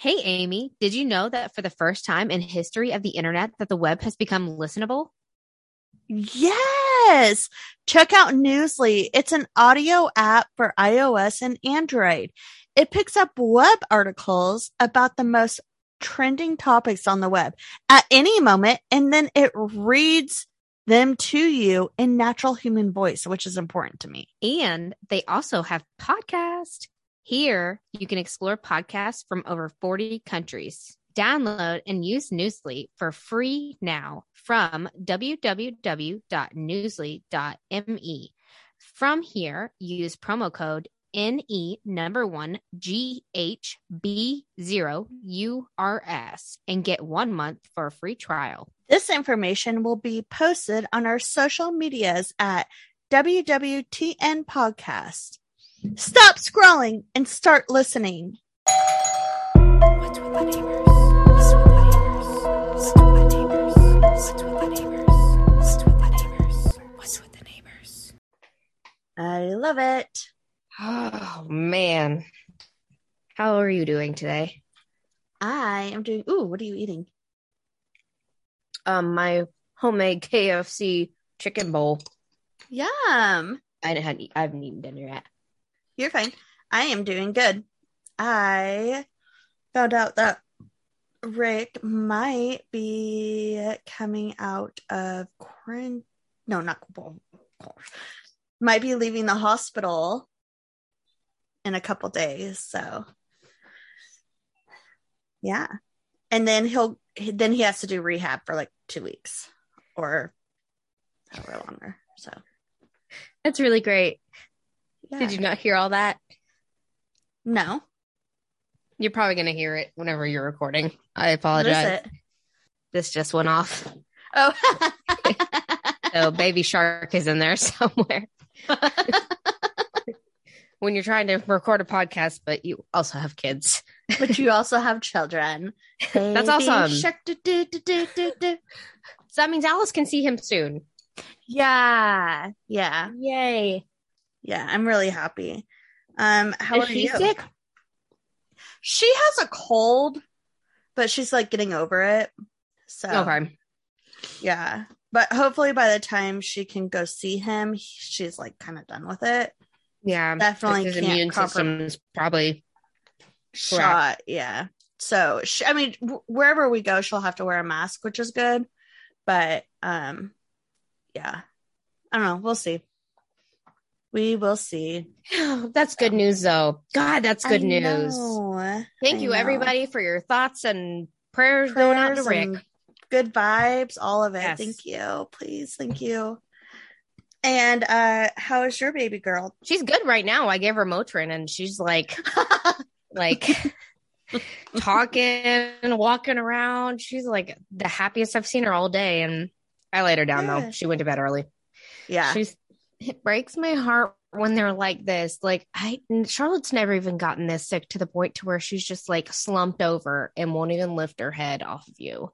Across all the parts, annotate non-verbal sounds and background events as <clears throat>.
Hey, Amy, did you know that for the first time in history of the internet that the web has become listenable? Yes. Check out Newsly. It's an audio app for iOS and Android. It picks up web articles about the most trending topics on the web at any moment, and then it reads them to you in natural human voice, which is important to me. And they also have podcast. Here, you can explore podcasts from over 40 countries. Download and use Newsly for free now from www.newsly.me. From here, use promo code NE number one GHB0URS and get one month for a free trial. This information will be posted on our social medias at WWTN Podcast. Stop scrolling and start listening. What's with the neighbors? What's with the neighbors? What's with the neighbors? What's with the neighbors? What's with the neighbors? What's with the neighbors? I love it. Oh, man. How are you doing today? I am doing. Ooh, what are you eating? Um, my homemade KFC chicken bowl. Yum. I hadn't, I haven't eaten dinner yet. You're fine. I am doing good. I found out that Rick might be coming out of quarantine. No, not might be leaving the hospital in a couple days. So, yeah, and then he'll then he has to do rehab for like two weeks or however longer. So, That's really great. Yeah. Did you not hear all that? No. You're probably going to hear it whenever you're recording. I apologize. This just went off. Oh. <laughs> So baby shark is in there <laughs> somewhere. <laughs> when you're trying to record a podcast, but you also have kids. but you also have children. That's awesome. shark, do, do, do. So that means Alice can see him soon. Yeah, yeah, Yay. Yeah. I'm really happy. Um, how Is are she you? sick? She has a cold, but she's like getting over it. So Okay. yeah, but hopefully by the time she can go see him, she's like kind of done with it. Yeah. Definitely His immune comprom- system is probably Shot, yeah. So she, I mean, w- wherever we go, she'll have to wear a mask, which is good. But um, yeah, I don't know. We'll see. We will see. <sighs> that's good news though. God, that's good I news. know. Thank I you know. everybody for your thoughts and prayers, going out to Rick. Good vibes, all of it. Yes. Thank you. Please, thank you. And uh how is your baby girl? She's good right now. I gave her Motrin and she's like <laughs> like <laughs> talking and walking around. She's like the happiest I've seen her all day. And I laid her down though. She went to bed early. yeah. She's it breaks my heart when they're like this. Like I Charlotte's never even gotten this sick to the point to where she's just like slumped over and won't even lift her head off of you.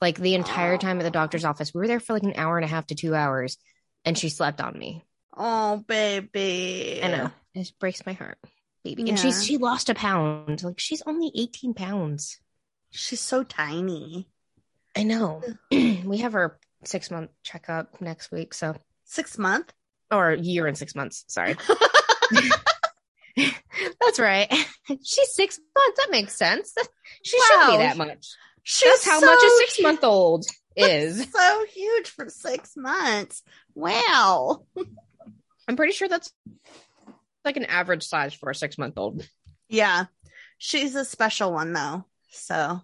Like the entire time at the doctor's office. We were there for like an hour and a half to two hours and she slept on me. Oh, baby. I know. It breaks my heart. Baby. And she's she lost a pound. Like she's only 18 pounds. She's so tiny. I know. <clears throat> we have our six month checkup next week. So Six month. Or a year and six months. Sorry. <laughs> <laughs> That's right. <laughs> She's six months. That makes sense. She should Wow. be that much. She's That's how so much a six month old is. So huge for six months. Wow. I'm pretty sure that's like an average size for a six month old. Yeah. She's a special one though. So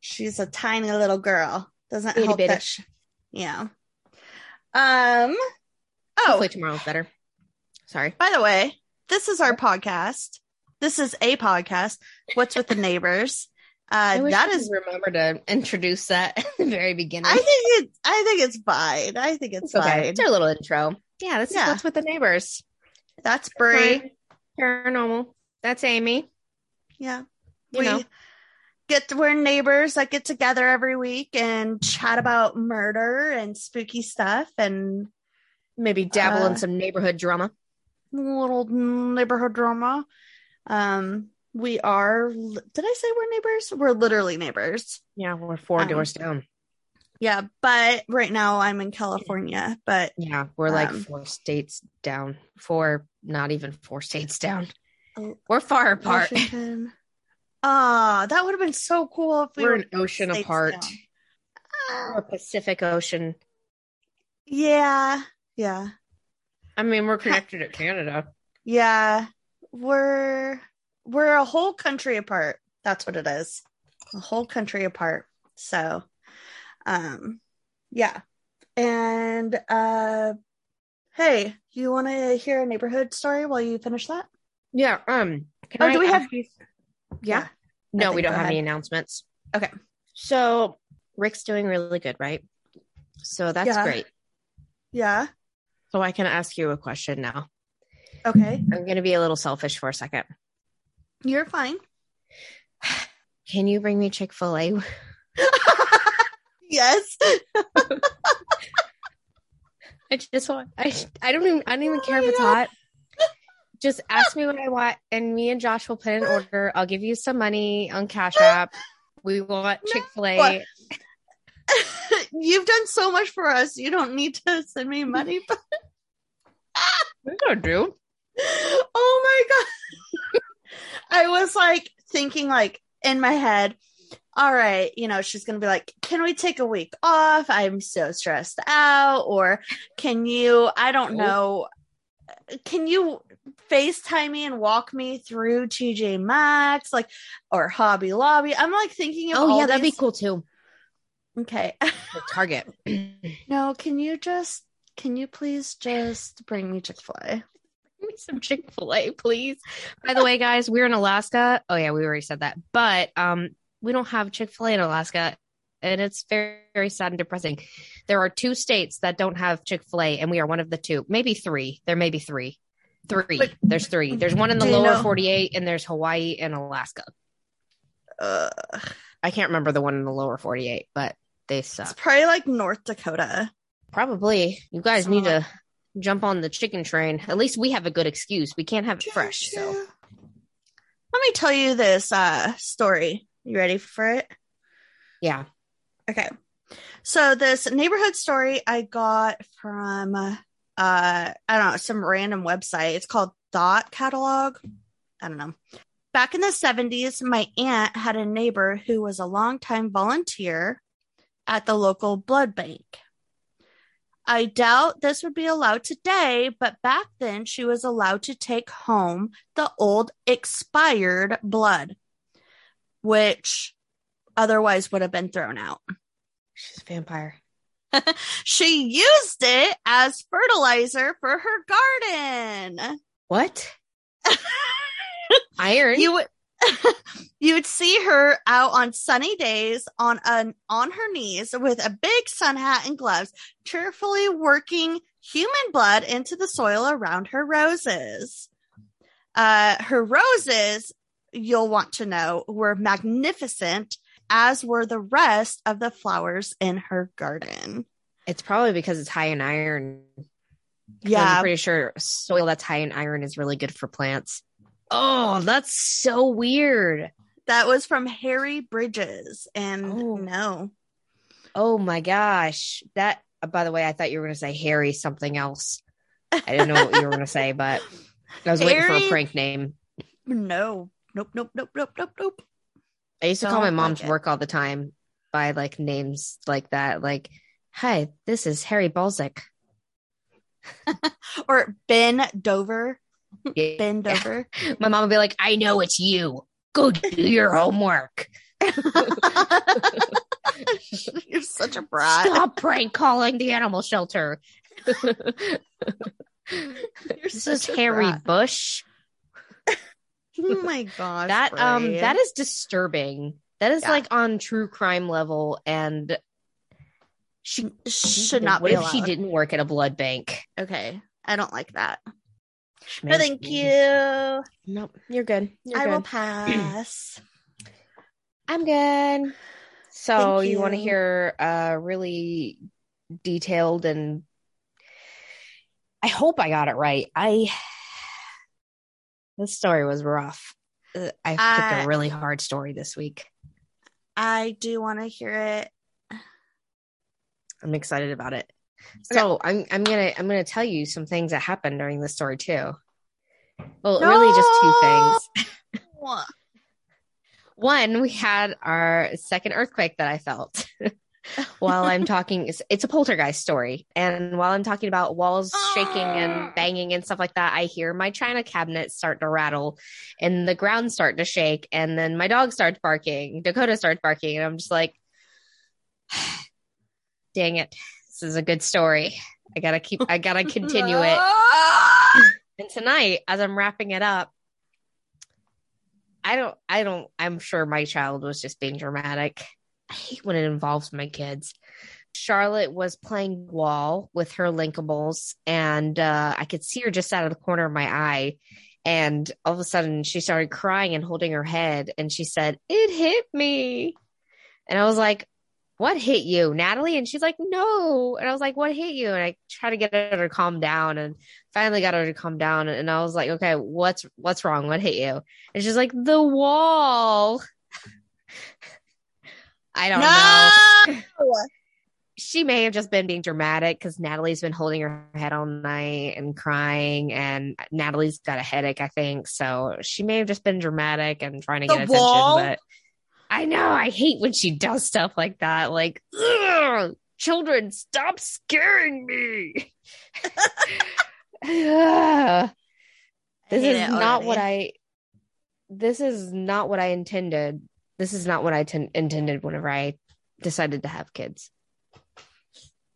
she's a tiny little girl. Doesn't Itty help bitty. that. Sh- yeah. Um. Oh, Hopefully tomorrow's better. Sorry. by the way, this is our podcast. This is a podcast. What's with the <laughs> neighbors? Uh, that is. remember to introduce that <laughs> at the very beginning. I think it's. I think it's fine. I think it's It's okay. fine. It's our little intro. Yeah, this Yeah. is what's with the neighbors. That's Brie. Paranormal. That's Amy. Yeah. You we know. get to, we're neighbors that get together every week and chat about murder and spooky stuff and Maybe dabble Uh, in some neighborhood drama. little neighborhood drama. Um, We are. Did I say we're neighbors? We're literally neighbors. Yeah, we're four Um, doors down. Yeah, but right now I'm in California. But Yeah, we're like um, four states down. Four, not even four states down. Oh, We're far apart. Washington. Ah, that would have been so cool if we We're were an ocean apart. down. Or Pacific Ocean. yeah, yeah, I mean, we're connected at Canada. yeah. We're we're a whole country apart. That's what it is. A whole country apart. So, um, yeah. And uh, hey, you want to hear a neighborhood story while you finish that? Yeah. Um. Oh, I do we have- you- Yeah. No, we don't have any announcements. Okay. So Rick's doing really good, right? So that's Yeah. great. Yeah. So I can ask you a question now. Okay. I'm going to be a little selfish for a second. You're fine. <sighs> Can you bring me Chick Fil A? <laughs> yes. <laughs> I just want. I. I don't even. I don't even Oh care if it's God. hot. Just ask me what I want, and me and Josh will put in order. I'll give you some money on Cash App. We want Chick Fil A. <laughs> You've done so much for us. You don't need to send me money. But We gonna do. oh my god. I was like thinking like in my head, all right, you know, she's gonna be like, Can we take a week off? I'm so stressed out. Or can you, I don't Nope. know, can you FaceTime me and walk me through TJ Maxx, like or Hobby Lobby? I'm like thinking of Oh all yeah, that'd be cool too. Okay. Target. No, can you just can you please just bring me Chick-fil-A? Give me some Chick Fil A, please. By the way, guys, we're in Alaska. Oh yeah, we already said that, but um, we don't have Chick Fil A in Alaska, and it's very, very sad and depressing. There are two states that don't have Chick Fil A, and we are one of the two, maybe three. There may be three. Three. But- there's three. There's one in the lower know- 48, and there's Hawaii and Alaska. Uh, I can't remember the one in the lower 48, but they suck. it's probably like North Dakota. Probably. You guys need to jump on the chicken train. At least we have a good excuse. We can't have it fresh. So Let me tell you this uh story. You ready for it? yeah. Okay. So this neighborhood story I got from uh I don't know, some random website. It's called Thought Catalog. I don't know. Back in the 70s, my aunt had a neighbor who was a longtime volunteer at the local blood bank. I doubt this would be allowed today, but back then she was allowed to take home the old expired blood, which otherwise would have been thrown out. She's a vampire. <laughs> she used it as fertilizer for her garden. What? <laughs> Iron? You would <laughs> you would see her out on sunny days on an on her knees with a big sun hat and gloves, cheerfully working human blood into the soil around her roses. Uh, her roses, you'll want to know, were magnificent, as were the rest of the flowers in her garden. it's probably because it's high in iron. Yeah, I'm pretty sure soil that's high in iron is really good for plants. Oh, that's so weird. that was from Harry Bridges, and Oh. no, Oh my gosh. That, by the way, I thought you were going to say Harry something else. I didn't know what you were going to say, but I was waiting for a prank name. no, nope, nope, nope, nope, nope, nope. I used to call my mom's like work all the time by like names like that. Like, hi, this is Harry Balzac. <laughs> Or Ben Dover, Yeah. Ben Dover. <laughs> My mom would be like, I know it's you. Go do your homework. <laughs> You're such a brat. Stop prank calling the animal shelter. <laughs> You're this is Harry brat. Bush. Oh my gosh. That um that is disturbing. That is Yeah. like on true crime level and she should not what be if allowed. she didn't work at a blood bank? Okay, I don't like that. No, thank you. Nope, you're good. You're I good. will <clears throat> pass. I'm good. So Thank you, want to hear a really detailed and I hope I got it right. I this story was rough. uh, I picked a really hard story this week. I do want to hear it. I'm excited about it. So I'm I'm gonna I'm gonna tell you some things that happened during the story too. Well, really just two things. <laughs> One, we had our second earthquake that I felt <laughs> while I'm <laughs> talking. It's, it's a poltergeist story. And while I'm talking about walls shaking and ah. banging and stuff like that, I hear my china cabinet start to rattle and the ground start to shake. And then my dog starts barking. Dakota starts barking. And I'm just like, <sighs> dang it. This is a good story. I gotta keep, I gotta <laughs> continue it. And tonight, as I'm wrapping it up, I don't, I don't, I'm sure my child was just being dramatic. I hate when it involves my kids. Charlotte was playing wall with her linkables, and uh, I could see her just out of the corner of my eye. And all of a sudden, she started crying and holding her head, and she said, It hit me. And I was like, What hit you, Natalie? And she's like, No. And I was like, What hit you? And I tried to get her to calm down, and finally got her to calm down. And I was like, Okay, what's what's wrong? What hit you? And she's like, The wall. <laughs> I don't know no! <laughs> she may have just been being dramatic because Natalie's been holding her head all night and crying, and Natalie's got a headache, I think. So she may have just been dramatic and trying to The get wall? attention. I know I hate when she does stuff like that. Like, children, stop scaring me. <laughs> This is oh, not what. I. This is not what I intended. This is not what I ten- intended whenever I decided to have kids.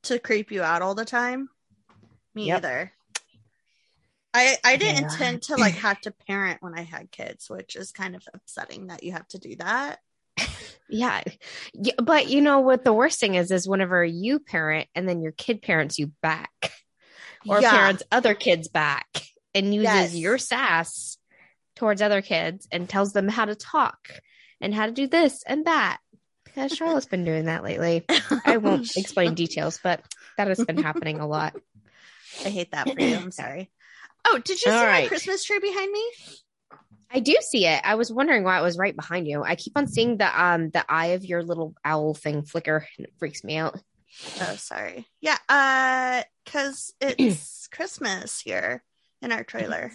to creep you out all the time. Me Yep. either. I I didn't Yeah. intend to like have to parent when I had kids, which is kind of upsetting that you have to do that. Yeah. yeah. But you know what the worst thing is is whenever you parent and then your kid parents you back or Yeah. parents other kids back and uses Yes. your sass towards other kids and tells them how to talk and how to do this and that. Because Charlotte's been doing that lately. I won't <laughs> explain details, but that has been happening a lot. I hate that for you. I'm sorry. Oh, did you All see my. Christmas tree behind me? I do see it. I was wondering why it was right behind you. I keep on seeing the um the eye of your little owl thing flicker and it freaks me out. Oh, sorry. Yeah, uh, because it's <clears throat> Christmas here in our trailer.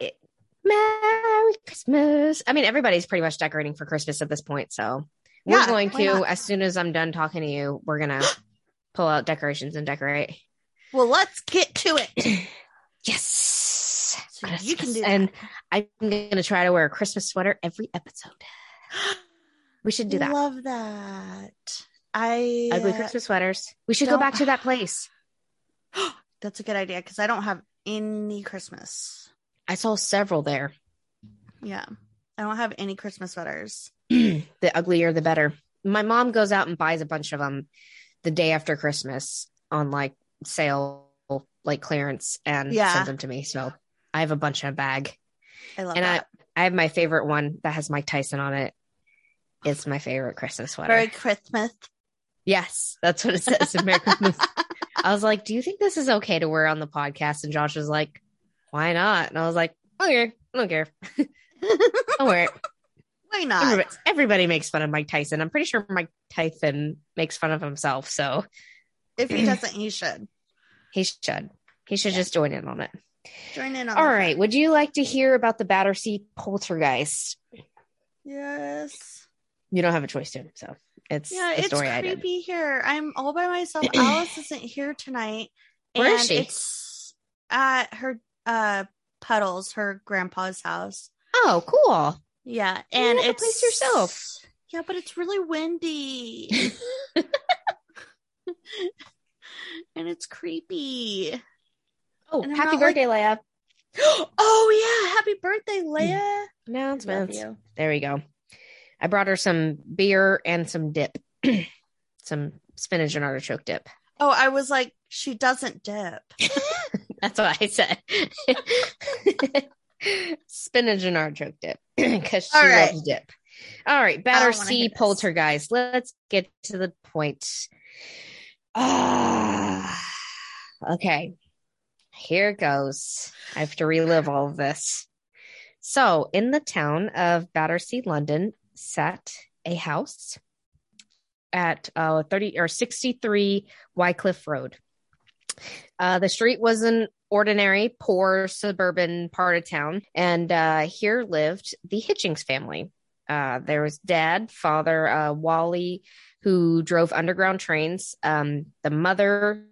<laughs> Merry Christmas. I mean, everybody's pretty much decorating for Christmas at this point. So we're Yeah, going to, as soon as I'm done talking to you, we're going <gasps> to pull out decorations and decorate. Well, let's get to it. <clears throat> Yes. So you can do And. I'm going to try to wear a Christmas sweater every episode. <gasps> We should do that. I love that. I Ugly Christmas sweaters. We should go back to that place. <gasps> That's a good idea because I don't have any Christmas. I saw several there. Yeah, I don't have any Christmas sweaters. <clears throat> the uglier, the better. My mom goes out and buys a bunch of them the day after Christmas on like sale, like clearance, and Yeah. sends them to me. So I have a bunch in a bag. I love And I, that. I have my favorite one that has Mike Tyson on it. It's my favorite Christmas sweater. Merry Christmas. yes, that's what it says. Merry Christmas. <laughs> I was like, "Do you think this is okay to wear on the podcast?" And Josh was like, "Why not?" And I was like, "Okay, I don't care. I'll wear it." <laughs> Why not? Everybody, everybody makes fun of Mike Tyson. I'm pretty sure Mike Tyson makes fun of himself, so If he doesn't, he should he should. He should just join in on it. Join in on. All right. Would you like to hear about the Battersea poltergeist? Yes. You don't have a choice to, so it's Yeah, it's story I did. creepy here. I'm all by myself. <clears throat> Alice isn't here tonight. Where is she? It's at her uh Puddles, her grandpa's house. Oh, cool. Yeah, and it's place yourself. Yeah, but it's really windy. <laughs> <laughs> and it's creepy. Oh, happy not, like- birthday, Leia. <gasps> oh yeah, happy birthday, Leia. <clears throat> Announcements. There we go. I brought her some beer and some dip, <clears throat> some spinach and artichoke dip. Oh, I was like, she doesn't dip. <laughs> That's what I said. <laughs> Spinach and artichoke dip <clears throat> because she right. loves dip. All right, Batter don't wanna hear Sea this. Poltergeist. Let's get to the point. Ah, okay. Here goes. I have to relive all of this. So, in the town of Battersea, London, sat a house at uh, 30 or 63 Wycliffe Road. Uh, the street was an ordinary, poor suburban part of town, and uh, here lived the Hitchings family. Uh, there was dad, father, uh, Wally, who drove underground trains. Um, the mother,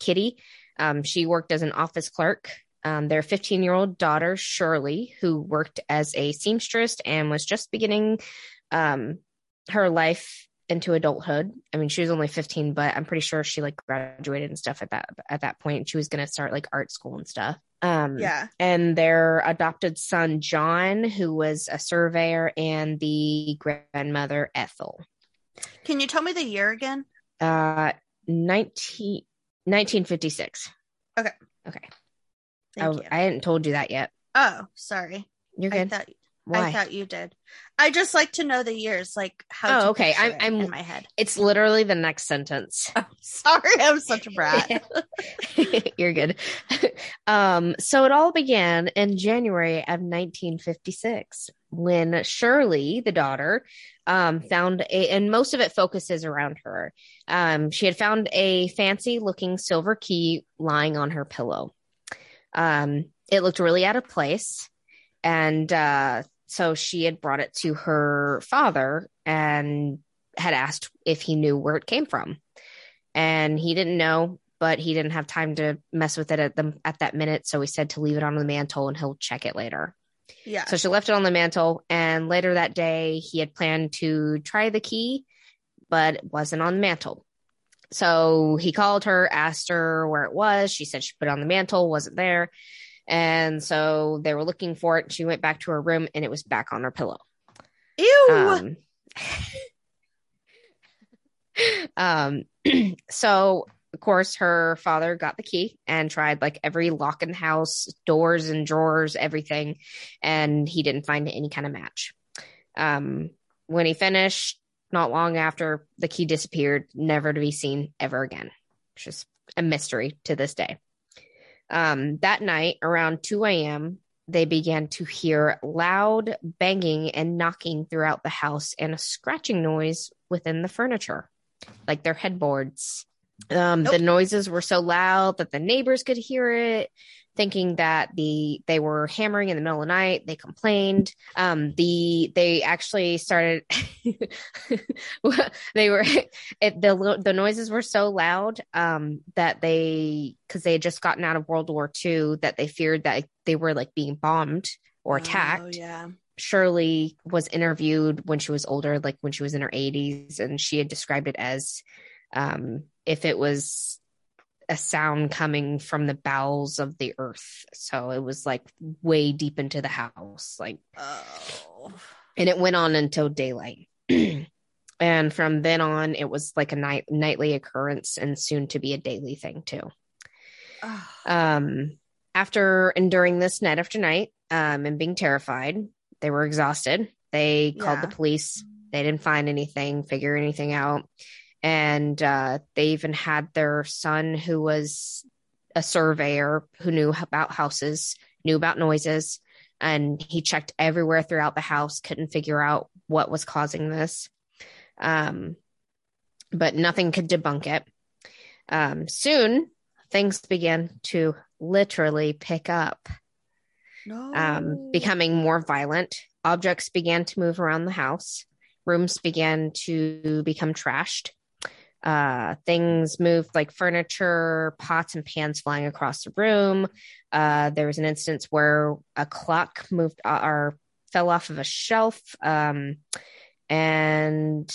Kitty, um, she worked as an office clerk. Um, their 15 year old daughter, Shirley, who worked as a seamstress and was just beginning um, her life into adulthood. I mean, she was only 15, but I'm pretty sure she like graduated and stuff at that at that point. She was going to start like art school and stuff. Um, Yeah. and their adopted son John, who was a surveyor, and the grandmother Ethel. Can you tell me the year again? Uh, 19, 1956. Okay. Okay. Thank I, you. I hadn't told you that yet. oh, sorry. You're I good. thought Why? I thought you did. I just like to know the years, like how. Oh, okay. I'm- I'm- in my head. it's literally the next sentence. <laughs> Sorry, I'm such a brat. <laughs> You're good. <laughs> um, so it all began in January of 1956 when Shirley, the daughter, um, found a, and most of it focuses around her. Um, she had found a fancy looking silver key lying on her pillow. Um, it looked really out of place. And uh, so she had brought it to her father and had asked if he knew where it came from and he didn't know but he didn't have time to mess with it at the at that minute so he said to leave it on the mantle and he'll check it later Yeah. so she left it on the mantle and later that day he had planned to try the key but it wasn't on the mantle. So he called her asked her where it was. She said she put it on the mantle wasn't there. And so they were looking for it. She went back to her room and it was back on her pillow. Ew. um, <laughs> um <clears throat> so of course her father got the key and tried like every lock in the house doors and drawers everything and he didn't find any kind of match. Um when he finished not long after the key disappeared never to be seen ever again. Which is a mystery to this day. Um that night around 2 a.m they began to hear loud banging and knocking throughout the house and a scratching noise within the furniture, like their headboards. Um, The noises were so loud that the neighbors could hear it, thinking that the they were hammering in the middle of the night. They complained. Um, the they actually started. <laughs> they were <laughs> it, the the noises were so loud um, that they because they had just gotten out of World War II that they feared that they were like being bombed or attacked. Oh, yeah. Shirley was interviewed when she was older, like when she was in her 80s, and she had described it as um, if it was a sound coming from the bowels of the earth. So it was like way deep into the house, like, Oh. and it went on until daylight. <clears throat> and from then on, it was like a night nightly occurrence and soon to be a daily thing too. Oh. Um, after enduring this night after night um, and being terrified, they were exhausted. They called Yeah. the police. They didn't find anything, figure anything out. And uh, they even had their son, who was a surveyor who knew about houses, knew about noises, and he checked everywhere throughout the house, couldn't figure out what was causing this. Um, but nothing could debunk it. Um, soon, things began to literally pick up, No. um, becoming more violent. Objects began to move around the house. Rooms began to become trashed. Uh, things moved like furniture, pots, and pans flying across the room. Uh, there was an instance where a clock moved uh, or fell off of a shelf. Um, and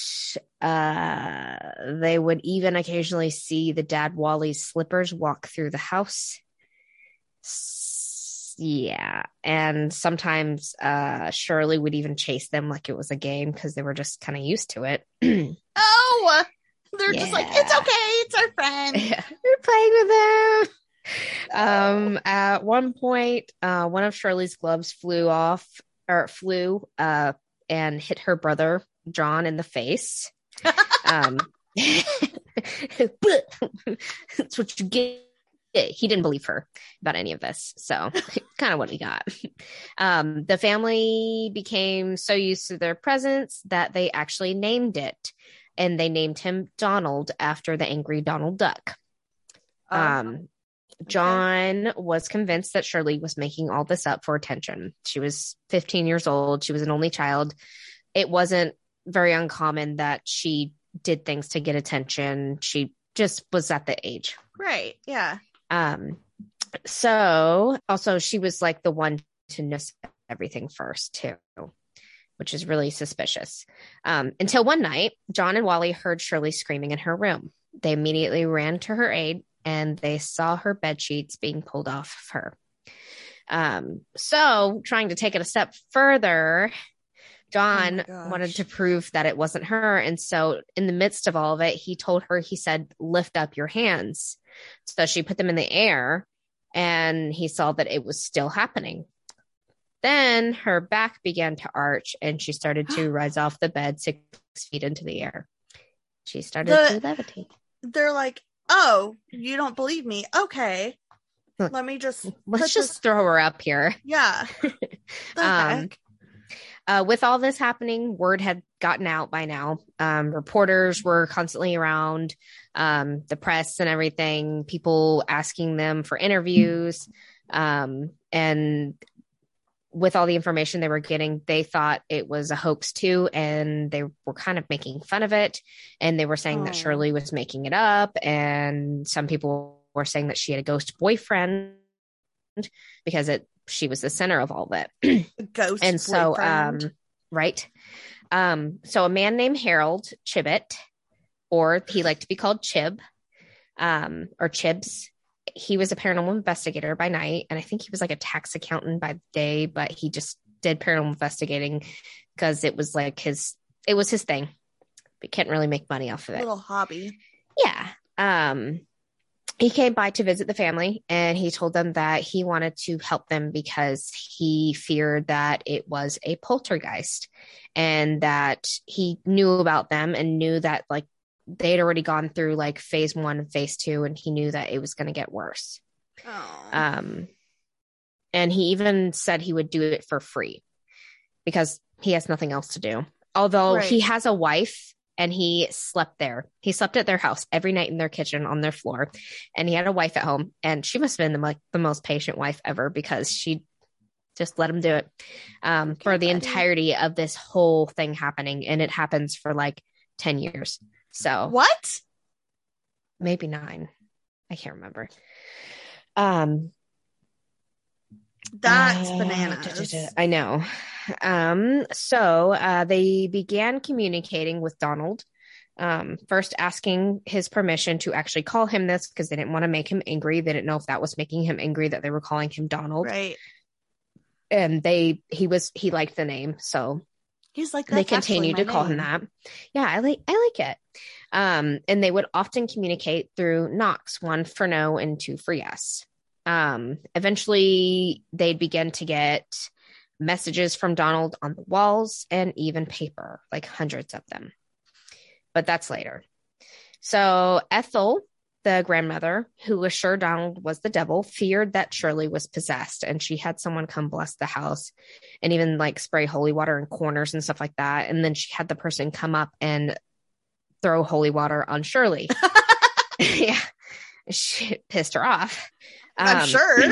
uh, they would even occasionally see the dad Wally's slippers walk through the house. Yeah, and sometimes uh, Shirley would even chase them like it was a game because they were just kind of used to it. <clears throat> oh, they're just like, it's okay. It's our friend. <laughs> We're playing with them. Um, at one point, uh, one of Shirley's gloves flew off or flew uh, and hit her brother John in the face. <laughs> Um, <laughs> that's what you get he didn't believe her about any of this. So kind of what we got. Um, the family became so used to their presence that they actually named it and they named him Donald after the angry Donald Duck. Oh, Um, John was convinced that Shirley was making all this up for attention. She was 15 years old. She was an only child. It wasn't very uncommon that she did things to get attention. She just was at the age. right. Yeah. Um, so also she was like the one to know everything first too, which is really suspicious. Um, until one night, John and Wally heard Shirley screaming in her room. They immediately ran to her aid and they saw her bed sheets being pulled off of her. Um, so trying to take it a step further, John Oh wanted to prove that it wasn't her. And so in the midst of all of it, he told her, he said, lift up your hands. So she put them in the air and he saw that it was still happening. Then her back began to arch and she started to <gasps> rise off the bed six feet into the air. She started The- to levitate. They're like, oh, you don't believe me? Okay. Let me just, Let's just this- throw her up here. yeah. <laughs> Um? Uh, with all this happening, word had gotten out by now. Um, reporters were constantly around, um, the press and everything, people asking them for interviews. Um, and with all the information they were getting, they thought it was a hoax too. And they were kind of making fun of it. And they were saying that Oh. Shirley was making it up. And some people were saying that she had a ghost boyfriend because it she was the center of all it <clears throat> Ghost. and so um boyfriend. right um so a man named harold chibbett or he liked to be called chib um or chibs he was a paranormal investigator by night and i think he was like a tax accountant by day but he just did paranormal investigating because it was like his it was his thing but can't really make money off of it little hobby. yeah. Um, he came by to visit the family and he told them that he wanted to help them because he feared that it was a poltergeist and that he knew about them and knew that like they had already gone through like phase one and phase two and he knew that it was going to get worse. Oh. Um, and he even said he would do it for free because he has nothing else to do. Although Right. he has a wife and he slept there. He slept at their house every night in their kitchen on their floor. And he had a wife at home. And she must have been the, like, the most patient wife ever because she just let him do it um, for the entirety of this whole thing happening. And it happens for like 10 years. So what? maybe nine. I can't remember. Um, That's uh, bananas. I know. Um, so uh, they began communicating with Donald, um, first asking his permission to actually call him this because they didn't want to make him angry. They didn't know if that was making him angry that they were calling him Donald. Right. And they, he was, he liked the name. So He's like, they "That's actually continued to call him that. Yeah, I like I like it. Um, and they would often communicate through knocks, one for no and two for yes. Um, eventually, they'd begin to get messages from Donald on the walls and even paper, like hundreds of them. But that's later. So Ethel, the grandmother, who was sure Donald was the devil, feared that Shirley was possessed, and she had someone come bless the house and even like spray holy water in corners and stuff like that. And then she had the person come up and throw holy water on Shirley. <laughs> <laughs> yeah, she pissed her off. I'm Um, sure.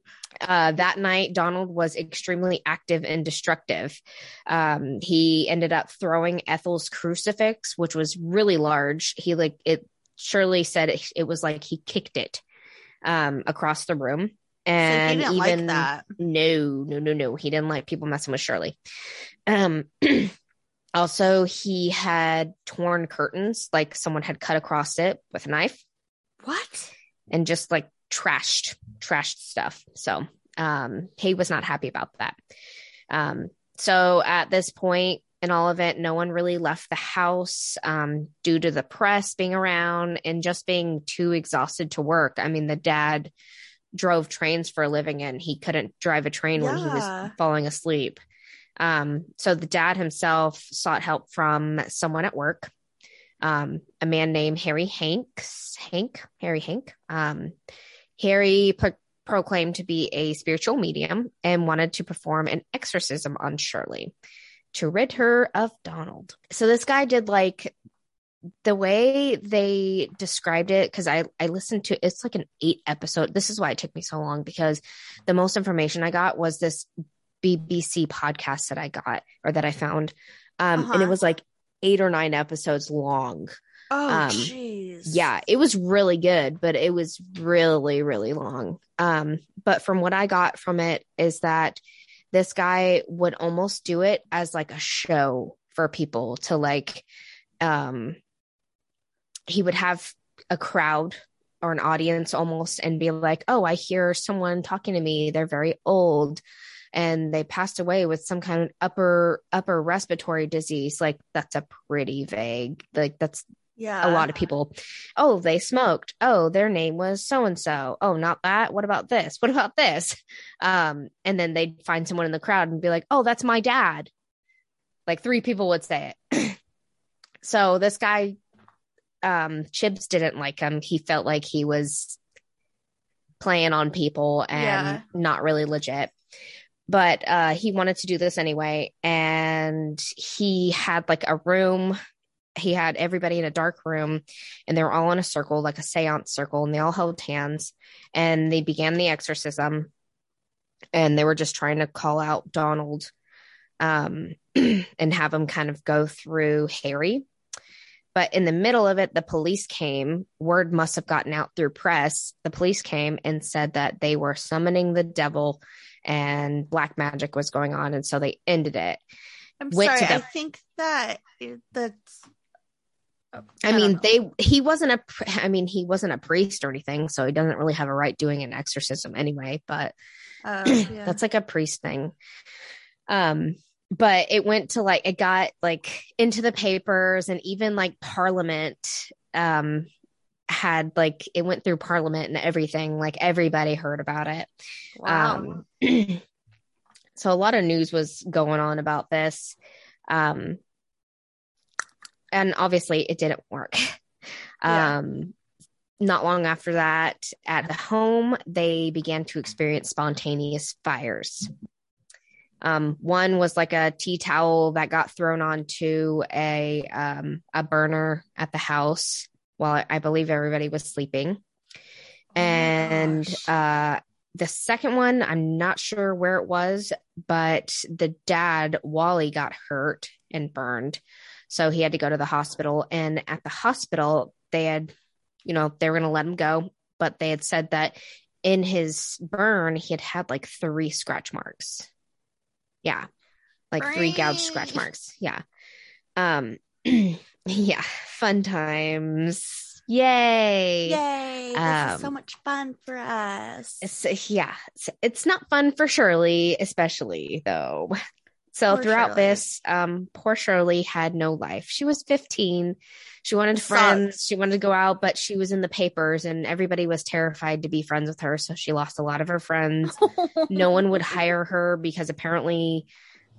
<laughs> uh, that night, Donald was extremely active and destructive. Um, he ended up throwing Ethel's crucifix, which was really large. He like it. Shirley said it, it was like he kicked it um, across the room, so and didn't even like that. no, no, no, no. He didn't like people messing with Shirley. Um, <clears throat> also, he had torn curtains, like someone had cut across it with a knife What? and just like trashed, trashed stuff. So, um, he was not happy about that. Um, so at this point in all of it, no one really left the house, um, due to the press being around and just being too exhausted to work. I mean, the dad drove trains for a living and he couldn't drive a train when he was falling asleep. Um, so the dad himself sought help from someone at work, um, a man named Harry Hanks, Hank, Harry Hank. Um, Harry pro- proclaimed to be a spiritual medium and wanted to perform an exorcism on Shirley to rid her of Donald. So this guy did like the way they described it because I I listened to it's like an 8 episode. This is why it took me so long because the most information I got was this BBC podcast that I got or that I found um and it Uh-huh. was like 8 or 9 episodes long. Oh, Um, jeez. Yeah, it was really good, but it was really, really long. Um, but from what I got from it is that this guy would almost do it as like a show for people to like um he would have a crowd or an audience almost and be like, "Oh, I hear someone talking to me. They're very old." And they passed away with some kind of upper upper respiratory disease. Like that's a pretty vague. Like that's Yeah. a lot of people oh they smoked. Oh their name was so and so oh not that. What about this? What about this? Um and then they'd find someone in the crowd and be like oh that's my dad. Like three people would say it. <clears throat> So this guy um chibs didn't like him. He felt like he was playing on people and Yeah. not really legit. But uh he wanted to do this anyway and he had like a room he had everybody in a dark room and they were all in a circle like a seance circle and they all held hands and they began the exorcism and they were just trying to call out donald um, <clears throat> and have him kind of go through harry but in the middle of it the police came word must have gotten out through press the police came and said that they were summoning the devil and black magic was going on and so they ended it I'm went sorry. to I think that that's. I mean, they he wasn't a <laughs> I mean, he wasn't a priest or anything, so he doesn't really have a right doing an exorcism anyway, but Oh, <clears throat> yeah. that's like a priest thing. Um but it went to like it got like into the papers and even like parliament um had like it went through parliament and everything like everybody heard about it wow. um, <clears throat> so a lot of news was going on about this. Um, and obviously it didn't work. <laughs> Yeah. Um, not long after that, at the home, they began to experience spontaneous fires. Um, one was like a tea towel that got thrown onto a um, a burner at the house while I believe everybody was sleeping Oh and uh the second one i'm not sure where it was but the dad wally got hurt and burned so he had to go to the hospital and at the hospital they had you know they were going to let him go but they had said that in his burn he had had like three scratch marks yeah like three gouged scratch marks yeah um <clears throat> yeah fun times yay Yay! This is so um, much fun for us. it's, yeah, it's, it's not fun for Shirley, especially though. So Poor throughout Shirley. this, um, poor Shirley had no life. She was 15. She wanted friends. She wanted to go out, but she was in the papers and everybody was terrified to be friends with her. So she lost a lot of her friends. no one would <laughs> hire her because apparently,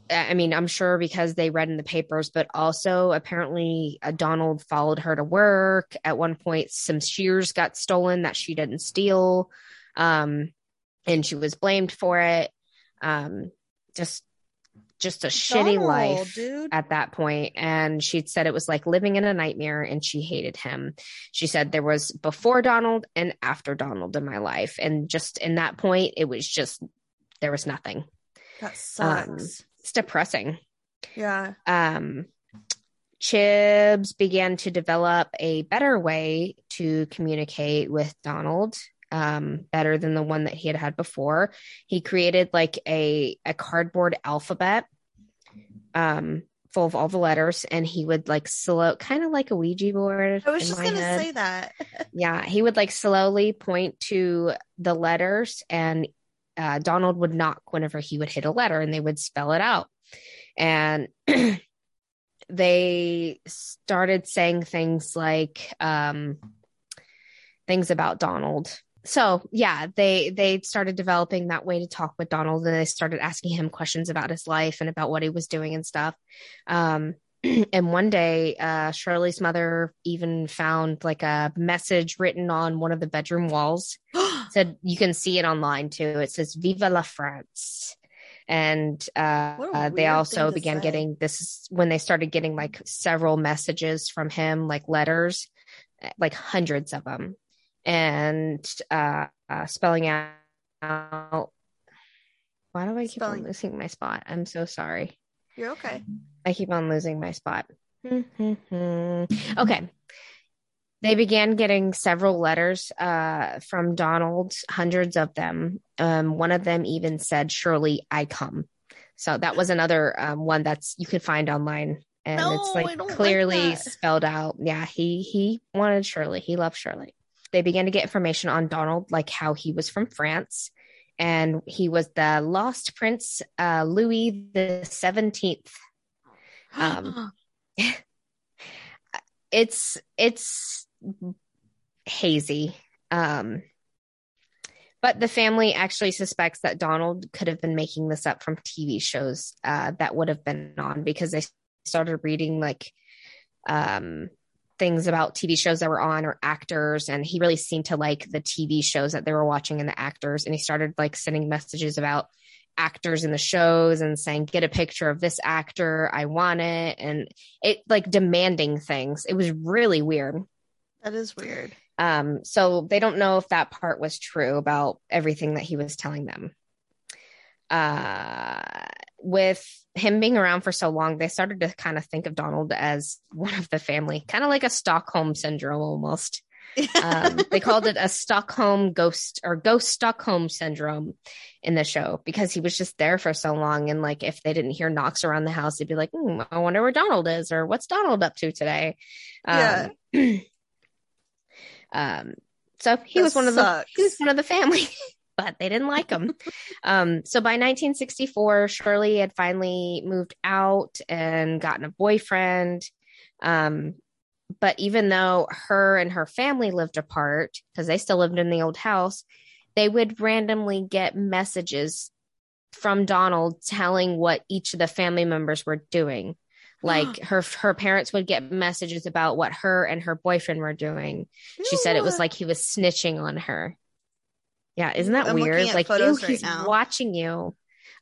I mean, I'm sure because they read in the papers, but also apparently uh, Donald followed her to work. At one point, some shears got stolen that she didn't steal, um, and she was blamed for it. Um, just, just a shitty life dude. at that point and she'd said it was like living in a nightmare and she hated him she said there was before donald and after donald in my life and just in that point it was just there was nothing That sucks. it's depressing yeah. um chibs began to develop a better way to communicate with donald um better than the one that he had had before he created like a a cardboard alphabet um full of all the letters and he would like slow kind of like a ouija board I was just gonna head. say that. <laughs> yeah he would like slowly point to the letters and uh, donald would knock whenever he would hit a letter and they would spell it out and <clears throat> they started saying things like um things about donald so yeah they they started developing that way to talk with donald and they started asking him questions about his life and about what he was doing and stuff um <clears throat> and one day uh shirley's mother even found like a message written on one of the bedroom walls <gasps> said you can see it online too. It says "Viva la France," and uh, uh, they also began say. getting this when they started getting like several messages from him, like letters, eh, like hundreds of them, and uh, uh, spelling out. Why do I keep Spelling. on losing my spot? I'm so sorry. You're okay. I keep on losing my spot. <laughs> okay. They began getting several letters uh, from Donald, hundreds of them. Um, one of them even said, Surely I come. So that was another um, one that's you can find online. And No, it's like don't like clearly spelled out. Yeah, he he wanted Shirley. He loved Shirley. They began to get information on Donald, like how he was from France, and he was the lost prince uh, Louis the Seventeenth. <gasps> Um, <laughs> it's it's hazy. Um but the family actually suspects that donald could have been making this up from tv shows uh that would have been on because they started reading like um things about tv shows that were on or actors and he really seemed to like the tv shows that they were watching and the actors and he started like sending messages about actors in the shows and saying get a picture of this actor i want it and it like demanding things. It was really weird. That is weird. um so they don't know if that part was true about everything that he was telling them. Uh with him being around for so long they started to kind of think of donald as one of the family kind of like a stockholm syndrome almost um, <laughs> they called it a Stockholm ghost or ghost Stockholm syndrome in the show because he was just there for so long. And like, if they didn't hear knocks around the house, they'd be like, "Hmm, I wonder where Donald is or what's Donald up to today. Um, <clears throat> um, so he That was one of the, he was one of the family, <laughs> but they didn't like him. <laughs> um, so by 1964, Shirley had finally moved out and gotten a boyfriend. Um, but even though her and her family lived apart because they still lived in the old house, they would randomly get messages from Donald telling what each of the family members were doing. <gasps> Like her her parents would get messages about what her and her boyfriend were doing. She said it was like he was snitching on her. Yeah, isn't that I'm weird? Like, ew, right he's now. watching you.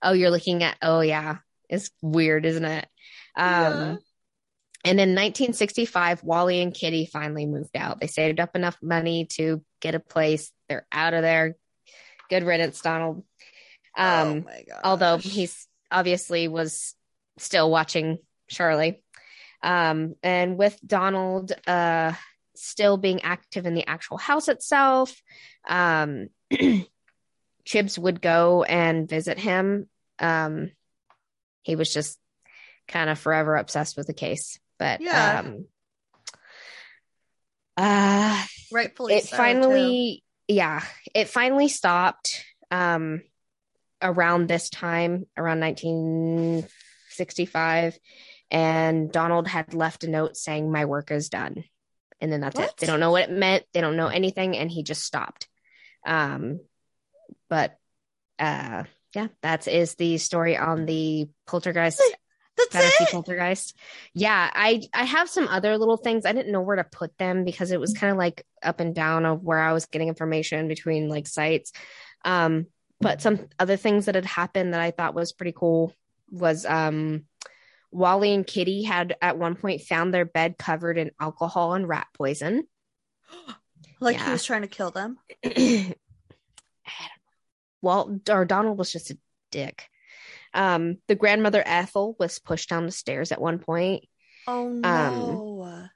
Oh, you're looking at. Oh, yeah, it's weird, isn't it? Um, Yeah. and in 1965, Wally and Kitty finally moved out. They saved up enough money to get a place. They're out of there. Good riddance, Donald. oh Um, my god. although he's obviously was still watching Charlie. Um, and with Donald uh, still being active in the actual house itself, um, <clears throat> Chibs would go and visit him. Um, he was just kind of forever obsessed with the case. But Yeah. um, uh, rightfully it so, finally yeah it finally stopped um around this time around 1965 and donald had left a note saying my work is done and then that's it they don't know what it meant they don't know anything and he just stopped um but uh yeah that is the story on the poltergeist. That's fantasy it. poltergeist yeah i i have some other little things i didn't know where to put them because it was kind of like up and down of where i was getting information between like sites um but some other things that had happened that i thought was pretty cool was um wally and kitty had at one point found their bed covered in alcohol and rat poison <gasps> <gasps> Like Yeah. he was trying to kill them. <clears throat> I don't know. well or donald was just a dick um the grandmother ethel was pushed down the stairs at one point Oh Um, no.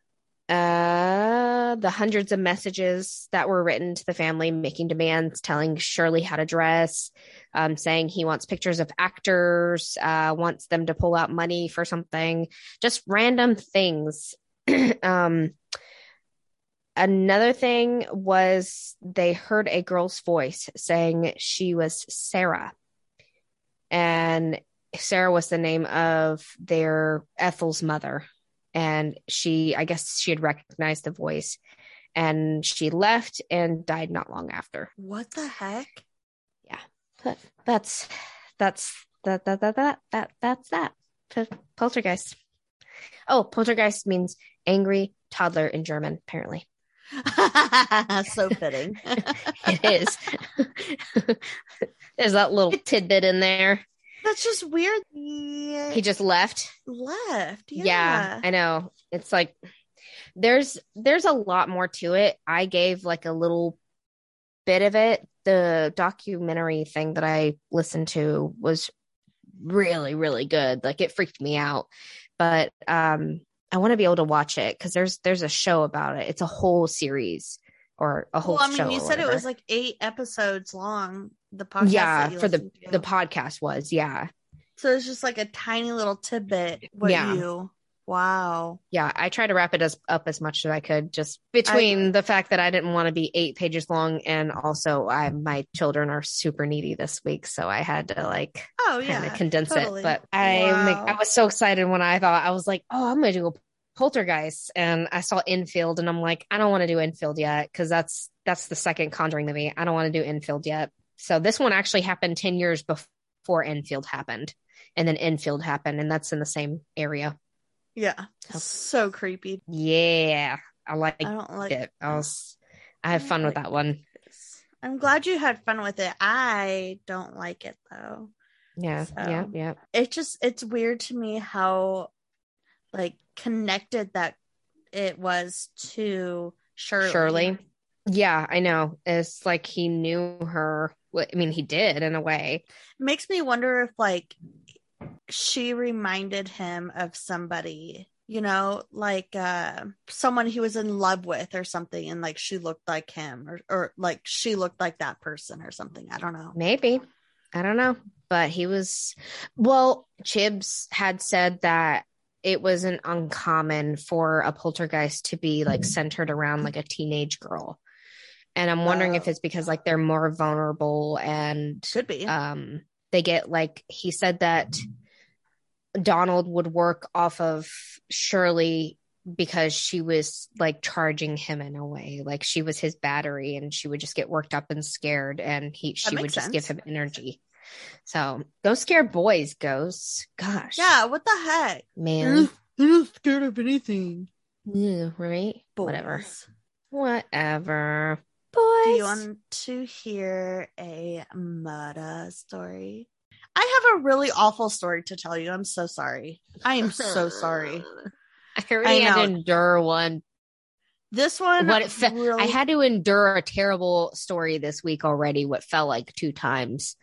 uh the hundreds of messages that were written to the family making demands telling shirley how to dress um, saying he wants pictures of actors uh, wants them to pull out money for something just random things <clears throat> um another thing was they heard a girl's voice saying she was sarah. And sarah was the name of their ethel's mother. And she i guess she had recognized the voice and she left and died not long after. What the heck? Yeah. But that's that's that that that that, that that's that. Poltergeist. Oh poltergeist means angry toddler in german apparently <laughs> so fitting. <laughs> it is <laughs> There's that little tidbit in there. That's just weird. He He just left. left. Yeah. Yeah. I know. It's like there's there's a lot more to it. I gave like a little bit of it. The documentary thing that I listened to was really really good. Like it freaked me out. But um I want to be able to watch it cuz there's there's a show about it. It's a whole series or a whole well, I mean, you said it was like eight episodes long. The podcast. yeah, for the to. the podcast was. Yeah. So it's just like a tiny little tidbit. What Yeah. you? Wow. yeah i tried to wrap it as, up as much as i could just between the fact that i didn't want to be eight pages long and also i my children are super needy this week so i had to like Oh kind yeah. of condense totally. it but i like, i was so excited when i thought i was like oh i'm gonna do a poltergeist and i saw Enfield and i'm like i don't want to do Enfield yet because that's that's the second conjuring movie i don't want to do Enfield yet so this one actually happened 10 years before Enfield happened and then Enfield happened and that's in the same area Yeah. So creepy. yeah i like I don't like it. I was, I have I fun with like that one. this. I'm glad you had fun with it. I don't like it though. Yeah, yeah, So- yeah. It just it's weird to me how like connected that it was to Shirley. Shirley. Yeah, I know. It's like he knew her. I mean, he did in a way. It makes me wonder if like she reminded him of somebody you know like uh someone he was in love with or something and like she looked like him or or like she looked like that person or something i don't know Maybe. I don't know. But he was, well, Chibs had said that it wasn't uncommon for a poltergeist to be like centered around like a teenage girl. And I'm wondering if Oh. it's because like they're more vulnerable and could be um they get like he said that Donald would work off of Shirley because she was like charging him in a way. Like she was his battery and she would just get worked up and scared and he she would makes just give him energy. So go scare boys ghosts. Gosh. Yeah what the heck? Man. They're not scared of anything. Yeah, right? Whatever. Whatever. Boys do you want to hear a murder story i have a really awful story to tell you. I'm so sorry. I am so sorry. <laughs> I already had to endure one. This one what it fe- really I had to endure a terrible story this week already. What felt like two times.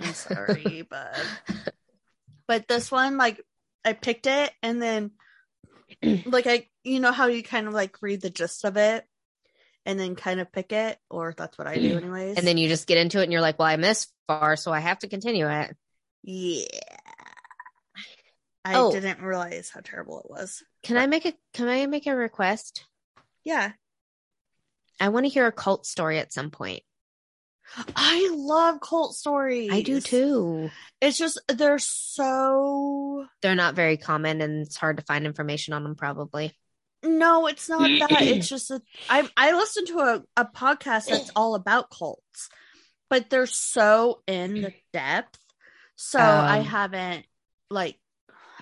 I'm <laughs> sorry, but but this one, like, I picked it and then, like, I you know how you kind of like read the gist of it and then kind of pick it, or that's what I do, <clears throat> anyways. and then you just get into it, and you're like, "Well, I'm this far, so I have to continue it." yeah, I Oh. didn't realize how terrible it was. Can I make a Can I make a request? Yeah, I want to hear a cult story at some point. I love cult stories. I do too. It's just they're so They're not very common, and it's hard to find information on them. Probably. No, it's not <clears throat> that. It's just that I I listen to a, a podcast that's all about cults, but they're so in the depth. So I Um. haven't like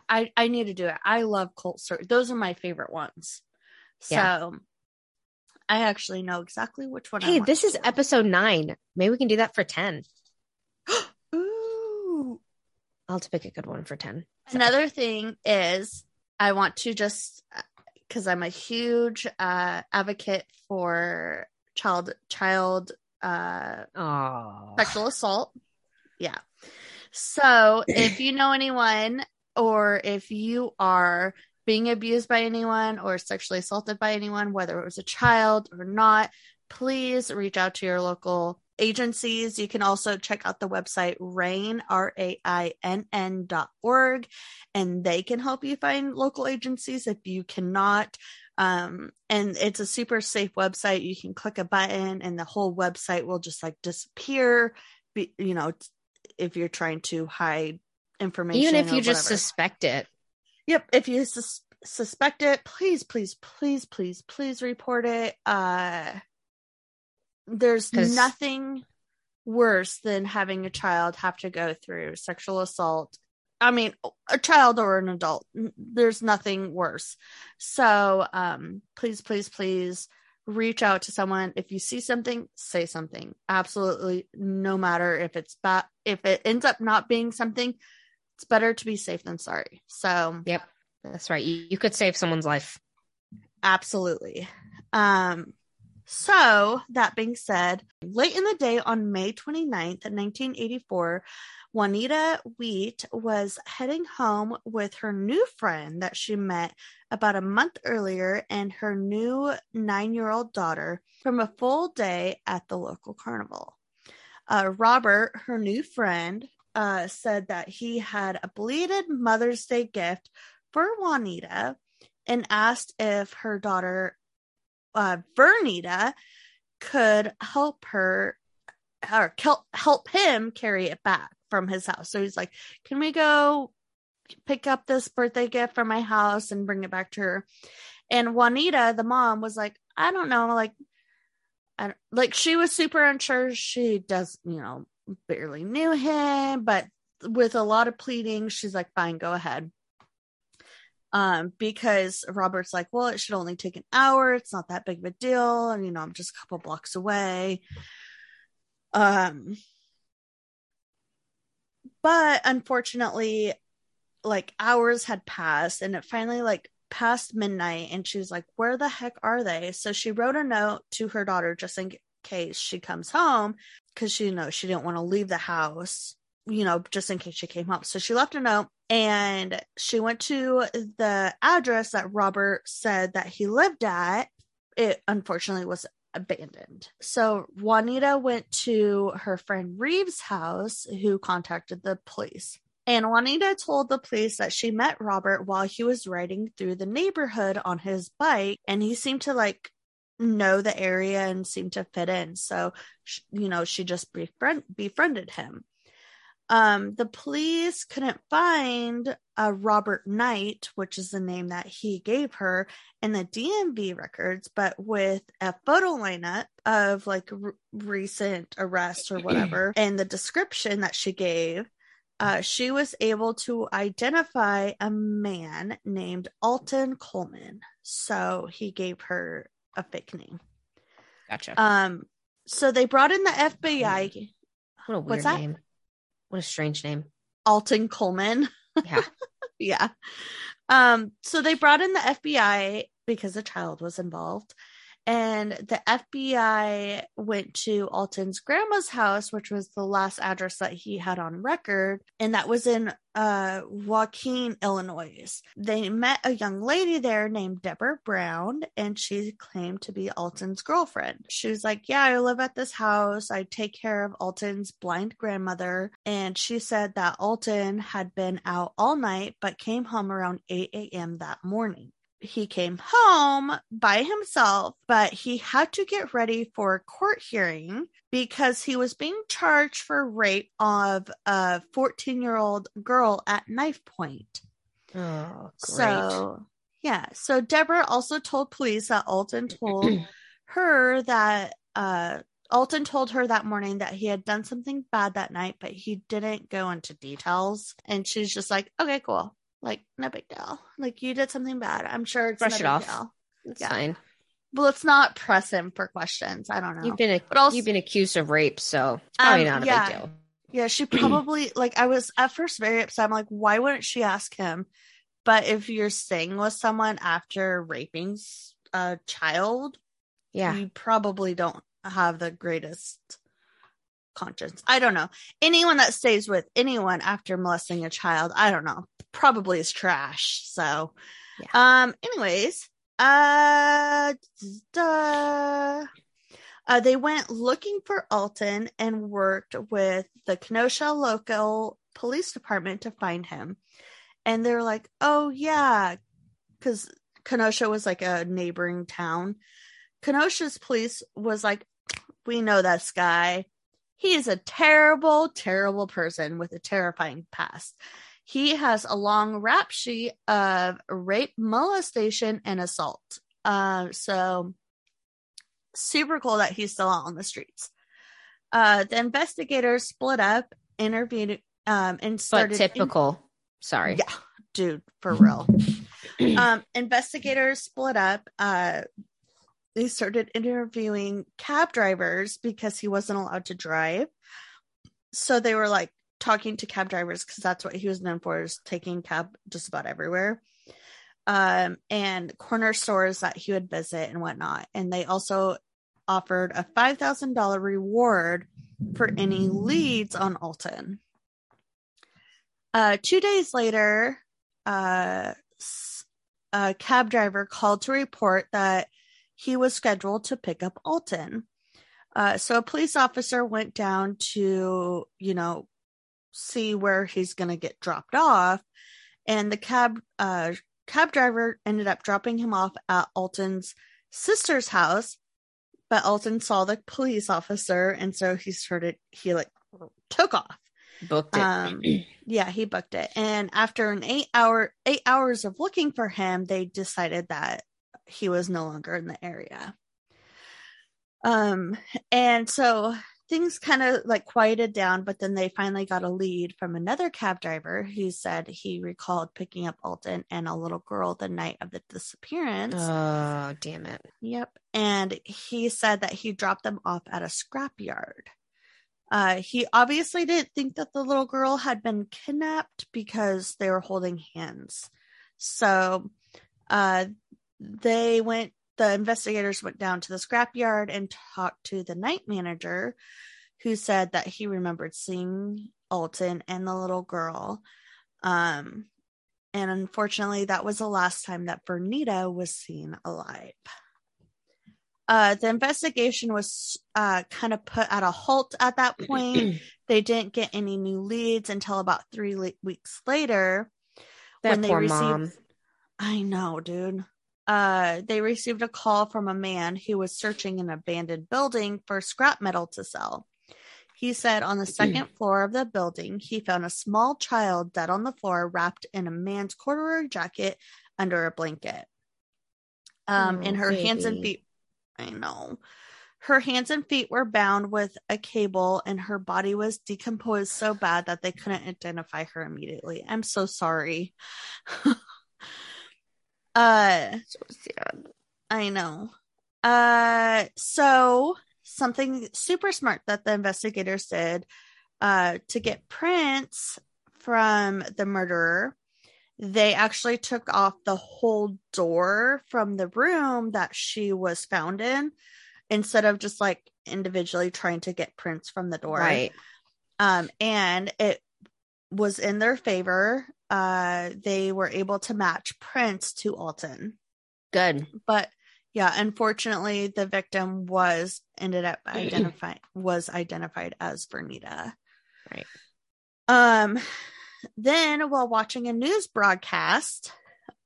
I I need to do it. I love cult stories. Those are my favorite ones. So Yeah. I actually know exactly which one. Hey, want this is do. episode nine. Maybe we can do that for ten. <gasps> Ooh. I'll have to pick a good one for ten. Another thing is I want to just because I'm a huge uh, advocate for child child uh, sexual assault. Yeah. So if you know anyone or if you are being abused by anyone or sexually assaulted by anyone, whether it was a child or not, please reach out to your local agencies. You can also check out the website RAINN, R A I N N dot org, and they can help you find local agencies if you cannot. Um, and it's a super safe website. You can click a button and the whole website will just like disappear. Be, you know, if you're trying to hide information, even if you just suspect it. Yep. If you sus- suspect it, please, please, please, please, please report it. Uh, there's nothing worse than having a child have to go through sexual assault. I mean, a child or an adult. There's nothing worse. So, um, please, please, please reach out to someone. If you see something, say something. Absolutely, no matter if it's bad. If it ends up not being something, it's better to be safe than sorry. So Yep. That's right. You, you could save someone's life. Absolutely. Um, so that being said, late in the day on May 29th, 1984, Juanita Wheat was heading home with her new friend that she met about a month earlier and her new nine year old daughter from a full day at the local carnival. Uh, Robert, her new friend, uh, said that he had a belated Mother's Day gift for Juanita and asked if her daughter uh, could help her or help him carry it back from his house. So he's like, "Can we go pick up this birthday gift from my house and bring it back to her?" And Juanita, the mom, was like, "I don't know, like." I like she was super unsure. She does, you know, barely knew him, but with a lot of pleading, she's like, "Fine, go ahead." Um, because Robert's like, well, it should only take an hour. It's not that big of a deal. And, you know, I'm just a couple blocks away. Um, but unfortunately, like hours had passed and it finally like past midnight and she was like, where the heck are they? So she wrote a note to her daughter just in case she comes home because she you know she didn't want to leave the house you know, just in case she came home. So she left a note and she went to the address that Robert said that he lived at. It unfortunately was abandoned. So Juanita went to her friend Reeves' house, who contacted the police. And Juanita told the police that she met Robert while he was riding through the neighborhood on his bike, and he seemed to like know the area and seemed to fit in. So, you know, she just befriend- befriended him um, the police couldn't find uh, Robert Knight, which is the name that he gave her, in the DMV records, but with a photo lineup of like r- recent arrests or whatever, <clears throat> and the description that she gave, uh, she was able to identify a man named Alton Coleman. So he gave her a fake name. Gotcha. Um, so they brought in the FBI. what a weird what's that? name. What a strange name. Alton Coleman. Yeah. <laughs> yeah. Um, so they brought in the FBI because a child was involved. And the FBI went to Alton's grandma's house, which was the last address that he had on record, and that was in uh, Waukegan, Illinois. They met a young lady there named Deborah Brown, and she claimed to be Alton's girlfriend. She was like, Yeah, I live at this house. I take care of Alton's blind grandmother. And she said that Alton had been out all night but came home around 8 a.m. that morning he came home by himself, but he had to get ready for a court hearing because he was being charged for rape of a 14 year old girl at knife point. Oh, great. So, yeah. So, Deborah also told police that Alton <clears throat> told her that, uh, Alton told her that morning that he had done something bad that night, but he didn't go into details. And she's just like, okay, cool. Like, no big deal. Like, you did something bad. I'm sure it's Brush no it big off. deal. It's yeah. fine. But let's not press him for questions. I don't know. You've been But also- you've been accused of rape, so it's probably Um, not a yeah. big deal. Yeah, she <clears throat> probably like I was at first very upset. I'm like, why wouldn't she ask him? But if you're staying with someone after raping a child, Yeah. you probably don't have the greatest conscience. I don't know. Anyone that stays with anyone after molesting a child, I don't know, probably is trash. So, um, anyways, uh, duh. Uh, they went looking for Alton and worked with the Kenosha local police department to find him. And they're like, oh, yeah, because Kenosha was like a neighboring town. Kenosha's police was like, we know this guy. He is a terrible, terrible person with a terrifying past. He has a long rap sheet of rape, molestation, and assault. Uh, so super cool that he's still out on the streets. Uh, the investigators split up, interviewed, um, and But started. in- typical. Sorry. yeah, dude, for real. <clears throat> um, investigators split up. Uh, they started interviewing cab drivers because he wasn't allowed to drive. So they were like talking to cab drivers because that's what he was known for is taking cab just about everywhere. Um, and corner stores that he would visit and whatnot. And they also offered a $5,000 reward for any leads on Alton. Uh, two days later, uh, a cab driver called to report that he was scheduled to pick up Alton. Uh, so a police officer went down to, you know, see where he's going to get dropped off. And the cab, uh, cab driver ended up dropping him off at Alton's sister's house. But Alton saw the police officer. And so he started, he like took off. Booked it. Um, yeah, he booked it. And after an eight hour, eight hours of looking for him, they decided that he was no longer in the area. Um, and so things kind of like quieted down, but then they finally got a lead from another cab driver who said he recalled picking up Alton and a little girl the night of the disappearance. oh, damn it. Yep. And he said that he dropped them off at a scrapyard. Uh, he obviously didn't think that the little girl had been kidnapped because they were holding hands. So uh, they went, the investigators went down to the scrapyard and talked to the night manager, who said that he remembered seeing Alton and the little girl. Um, and unfortunately, that was the last time that Vernita was seen alive. Uh, the investigation was uh, kind of put at a halt at that <clears throat> point. they didn't get any new leads until about three le- weeks later. That when they received- mom. I know, dude. Uh, they received a call from a man who was searching an abandoned building for scrap metal to sell. He said on the second <clears throat> floor of the building, he found a small child dead on the floor, wrapped in a man's corduroy jacket under a blanket. Um, Oh, and her hands and feet, I know. Her hands and feet were bound with a cable, and her body was decomposed so bad that they couldn't identify her immediately. I'm so sorry. <laughs> uh, So sad. I know. Uh, so something super smart that the investigators did uh, to get prints from the murderer, they actually took off the whole door from the room that she was found in instead of just like individually trying to get prints from the door. Right. Um, and it was in their favor. Uh, they were able to match prints to Alton Good. but yeah unfortunately the victim was ended up <clears throat> identified was identified as Vernita. Right. um then while watching a news broadcast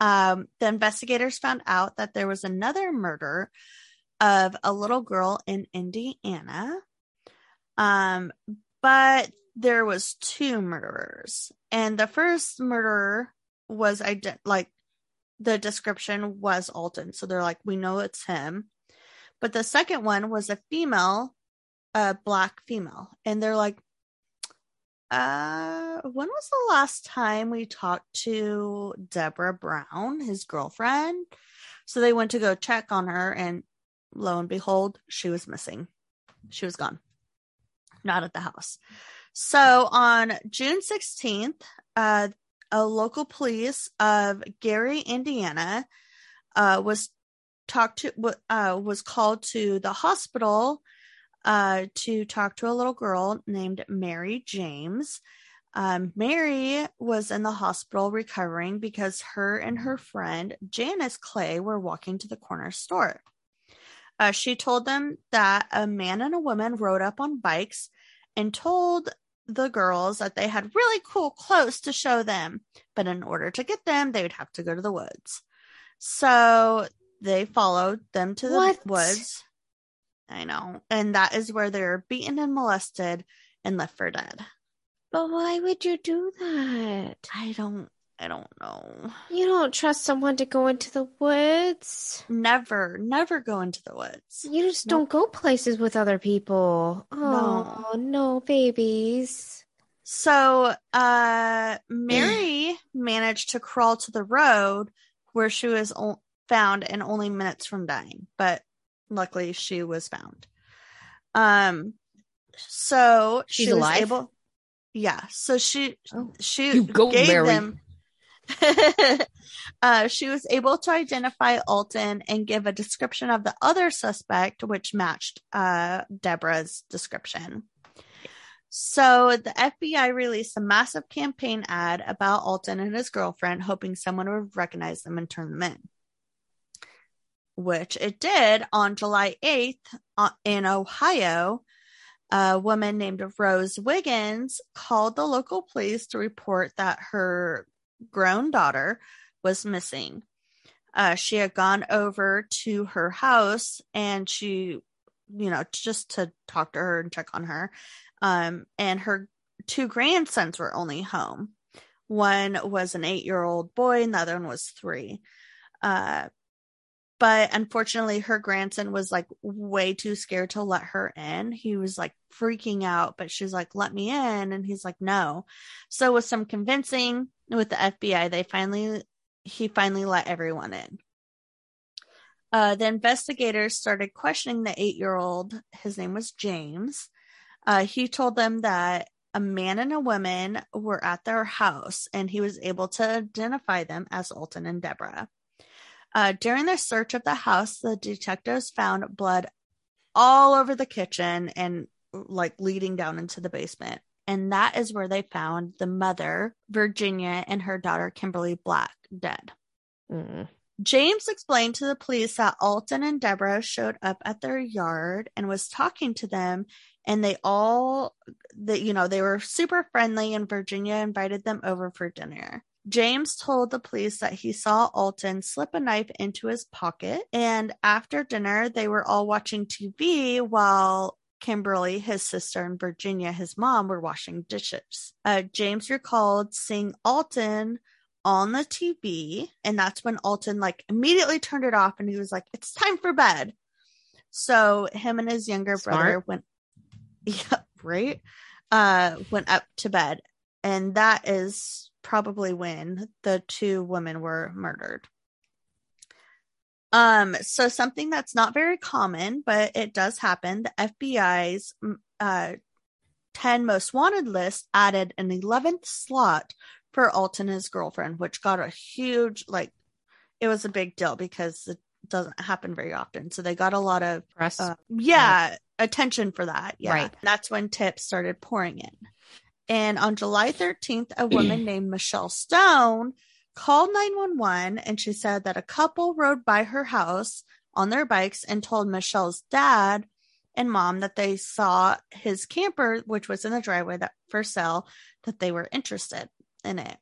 um the investigators found out that there was another murder of a little girl in indiana um but there was two murderers and the first murderer was ident- like the description was Alton. So they're like, we know it's him. But the second one was a female, a black female. And they're like, uh, when was the last time we talked to Deborah Brown, his girlfriend? So they went to go check on her, and lo and behold, she was missing. She was gone, not at the house. So on June 16th, uh, a local police of Gary, Indiana, uh, was talked to uh, was called to the hospital uh, to talk to a little girl named Mary James. Um, Mary was in the hospital recovering because her and her friend Janice Clay were walking to the corner store. Uh, she told them that a man and a woman rode up on bikes and told the girls that they had really cool clothes to show them, but in order to get them, they would have to go to the woods. So they followed them to the What? woods. I know. And that is where they were beaten and molested and left for dead. But why would you do that? I don't I don't know. You don't trust someone to go into the woods. Never, never go into the woods. You just Nope. don't go places with other people. Oh, no, babies. So uh Mary <clears throat> managed to crawl to the road where she was o- found and only minutes from dying. But luckily she was found. Um, so She's she was alive? able. Yeah, so she Oh. she You go, gave Mary. them. <laughs> uh, she was able to identify Alton and give a description of the other suspect, which matched uh, Deborah's description. So the FBI released a massive campaign ad about Alton and his girlfriend, hoping someone would recognize them and turn them in. Which it did on July 8th uh, in Ohio. A woman named Rose Wiggins called the local police to report that her grown daughter was missing. Uh, she had gone over to her house and she, you know, just to talk to her and check on her. Um, and her two grandsons were only home. One was an eight year old boy, and the other one was three. Uh, but unfortunately, her grandson was like way too scared to let her in. He was like freaking out, but she's like, let me in. And he's like, no. So, with some convincing with the FBI, they finally, he finally let everyone in. Uh, the investigators started questioning the eight year old. His name was James. Uh, he told them that a man and a woman were at their house and he was able to identify them as Alton and Deborah. Uh, during their search of the house, the detectives found blood all over the kitchen and like leading down into the basement. And that is where they found the mother, Virginia, and her daughter, Kimberly Black, dead. Mm. James explained to the police that Alton and Deborah showed up at their yard and was talking to them and they all that you know they were super friendly and Virginia invited them over for dinner. James told the police that he saw Alton slip a knife into his pocket and after dinner they were all watching TV while Kimberly, his sister, and Virginia, his mom, were washing dishes. Uh, James recalled seeing Alton on the TV, and that's when Alton like immediately turned it off and he was like, It's time for bed. So him and his younger brother went <laughs> Yeah, right. Uh went up to bed. And that is probably when the two women were murdered. Um, so something that's not very common, but it does happen. The FBI's mm, uh 10 most wanted list added an 11th slot for Alton and his girlfriend, which got a huge like it was a big deal because it doesn't happen very often. So they got a lot of Press. uh, yeah, attention for that. Yeah. Right. That's when tips started pouring in. And on July 13th, a woman <clears throat> named Michelle Stone called 911 and she said that a couple rode by her house on their bikes and told Michelle's dad and mom that they saw his camper, which was in the driveway that for sale, that they were interested in it.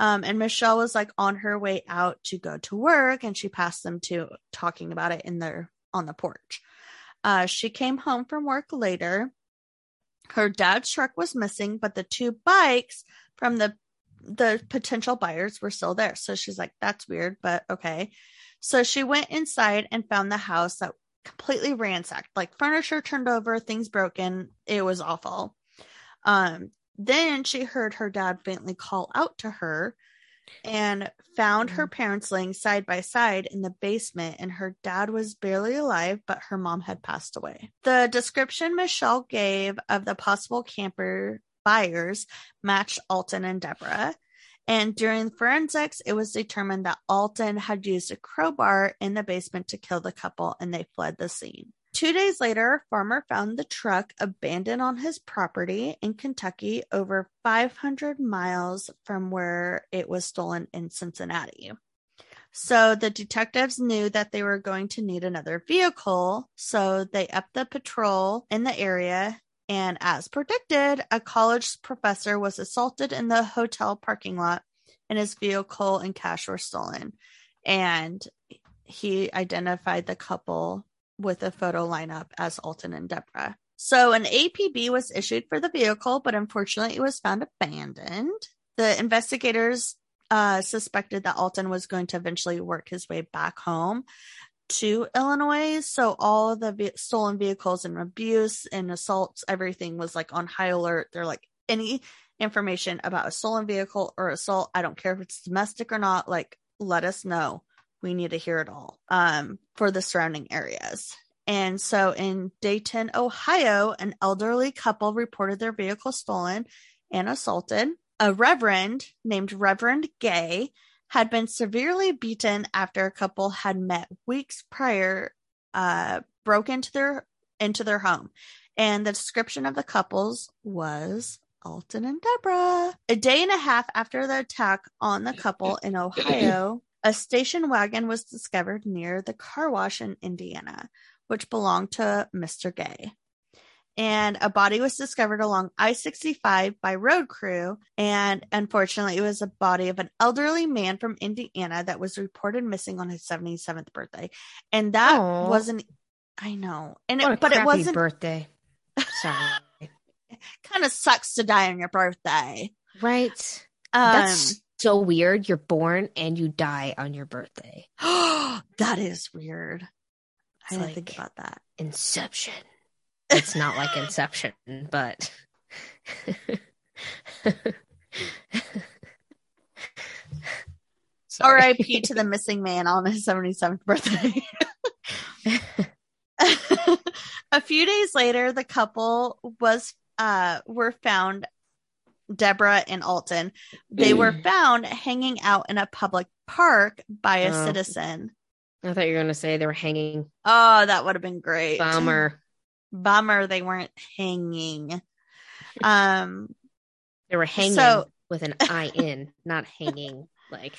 Um, and Michelle was like on her way out to go to work and she passed them to talking about it in their on the porch. Uh, she came home from work later. Her dad's truck was missing, but the two bikes from the the potential buyers were still there. So she's like, that's weird, but okay. So she went inside and found the house that completely ransacked, like furniture turned over, things broken. It was awful. Um, then she heard her dad faintly call out to her and found her parents laying side by side in the basement and her dad was barely alive but her mom had passed away the description michelle gave of the possible camper buyers matched alton and deborah and during forensics it was determined that alton had used a crowbar in the basement to kill the couple and they fled the scene Two days later, farmer found the truck abandoned on his property in Kentucky over 500 miles from where it was stolen in Cincinnati. So the detectives knew that they were going to need another vehicle, so they upped the patrol in the area. And as predicted, a college professor was assaulted in the hotel parking lot, and his vehicle and cash were stolen. And he identified the couple with a photo lineup as Alton and Deborah. So an APB was issued for the vehicle, but unfortunately it was found abandoned. The investigators uh, suspected that Alton was going to eventually work his way back home to Illinois. So all of the ve- stolen vehicles and abuse and assaults, everything was like on high alert. They're like any information about a stolen vehicle or assault, I don't care if it's domestic or not, like let us know we need to hear it all um, for the surrounding areas. And so in Dayton, Ohio, an elderly couple reported their vehicle stolen and assaulted. A reverend named Reverend Gay had been severely beaten after a couple had met weeks prior, uh, broke into their into their home. And the description of the couples was Alton and Deborah. A day and a half after the attack on the couple in Ohio, a station wagon was discovered near the car wash in Indiana, which belonged to Mr. Gay. And a body was discovered along I 65 by road crew. And unfortunately, it was a body of an elderly man from Indiana that was reported missing on his 77th birthday. And that Aw. wasn't, I know. And it, but it wasn't birthday. <laughs> Sorry. kind of sucks to die on your birthday. right. Um, That's so weird. You're born and you die on your birthday. <gasps> that is weird. It's I didn't think about that. Inception. It's not like Inception, but <laughs> R.I.P. to the missing man on his 77th birthday. <laughs> a few days later, the couple was uh were found Deborah and Alton. They were found hanging out in a public park by a Oh. citizen. I thought you were going to say they were hanging. Oh, that would have been great. Bummer. Bummer they weren't hanging. <laughs> Um They were hanging So- with an <laughs> I in, not hanging. Like,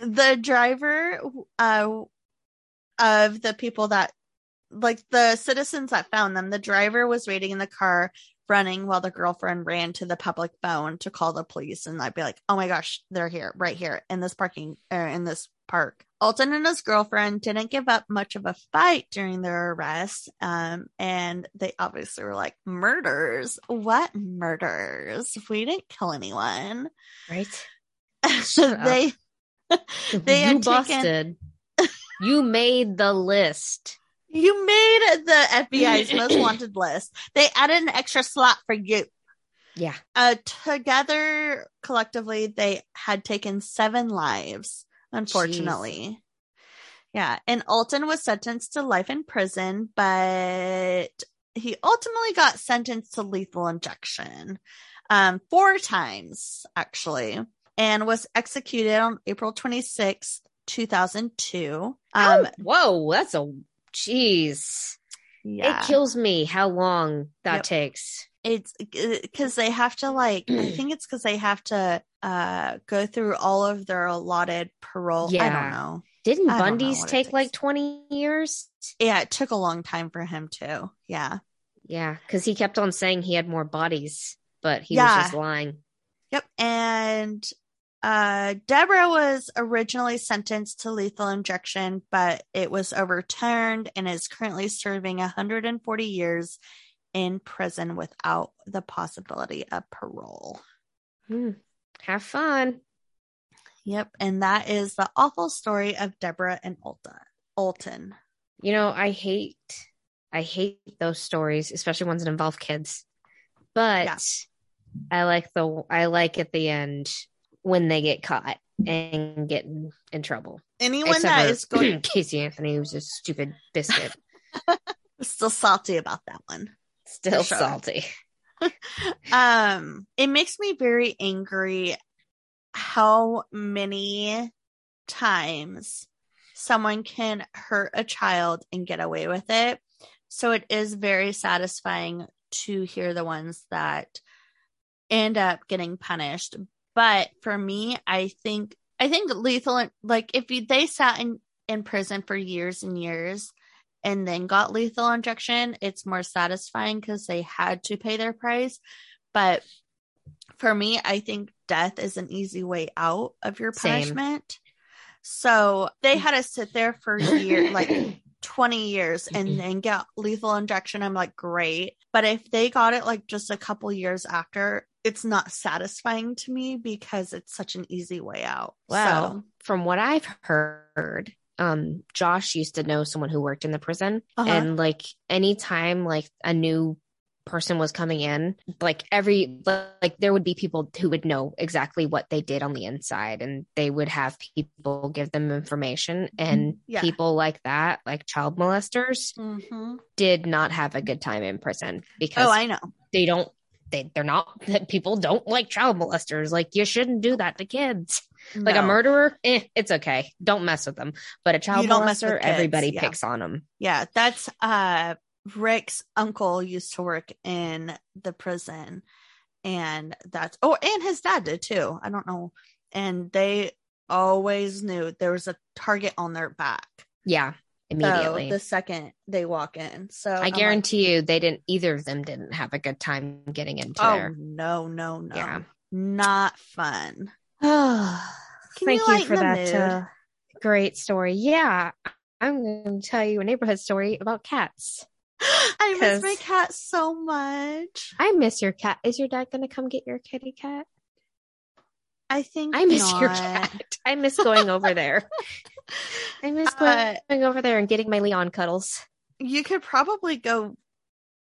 the driver uh of the people that like the citizens that found them the driver was waiting in the car running while the girlfriend ran to the public phone to call the police and i'd be like oh my gosh they're here right here in this parking or in this park alton and his girlfriend didn't give up much of a fight during their arrest um and they obviously were like murders what murders we didn't kill anyone right? so <laughs> they They you had taken- busted. you made the list. You made the FBI's most <clears throat> wanted list. They added an extra slot for you. Yeah. Uh, together, collectively, they had taken seven lives, unfortunately. Yeah. And Alton was sentenced to life in prison, but he ultimately got sentenced to lethal injection um, four times, actually, and was executed on April 26th, 2002. Um, oh, whoa, that's a jeez. yeah. It kills me how long that Yep. takes. It's because they have to like i <clears throat> think it's because they have to uh go through all of their allotted parole yeah. i don't know Didn't I don't know Bundy's take like 20 years? yeah it took a long time for him too yeah Yeah, because he kept on saying he had more bodies, but he Yeah. was just lying. yep and uh deborah was originally sentenced to lethal injection but it was overturned and is currently serving 140 years in prison without the possibility of parole Hmm. Have fun. yep and that is the awful story of deborah and Ulta, alton You know, I hate I hate those stories, especially ones that involve kids. But Yeah. I like the I like at the end when they get caught and get in, in trouble. anyone Except that is going <clears throat> Casey Anthony, who's a stupid biscuit, <laughs> still salty about that one. Still sure. salty. <laughs> Um, it makes me very angry how many times someone can hurt a child and get away with it. So it is very satisfying to hear the ones that end up getting punished. But for me, I think I think lethal like if they sat in in prison for years and years and then got lethal injection, it's more satisfying because they had to pay their price. But for me, I think death is an easy way out of your Same. punishment. So they had to sit there for years, like <laughs> 20 years, and then get lethal injection. I'm like, great. But if they got it like just a couple years after, it's not satisfying to me because it's such an easy way out. Wow. So, From what I've heard, um, Josh used to know someone who worked in the prison, Uh-huh. and like anytime like a new person was coming in, like every like there would be people who would know exactly what they did on the inside and they would have people give them information and Yeah. people like that, like child molesters, Mhm. did not have a good time in prison because Oh, I know. they don't they they're not <laughs> people don't like child molesters. Like you shouldn't do that to kids. Like a murderer, eh, it's okay. Don't mess with them. But a child You don't mess with molester, kids, everybody yeah. picks on them. Yeah, that's uh Rick's uncle used to work in the prison and that's oh and his dad did too. I don't know. And they always knew there was a target on their back. Yeah, immediately. So the second they walk in. So I I'm like, guarantee you, they didn't. Either of them didn't have a good time getting into oh there. no, no, no. Yeah. Not fun. <sighs> Oh, thank you you, for that uh, great story. Yeah, I'm going to tell you a neighborhood story about cats. <gasps> I miss my cat so much. I miss your cat. Is your dad going to come get your kitty cat? I think I miss your cat. I miss going over there. <laughs> I miss Uh, going over there and getting my Leon cuddles. You could probably go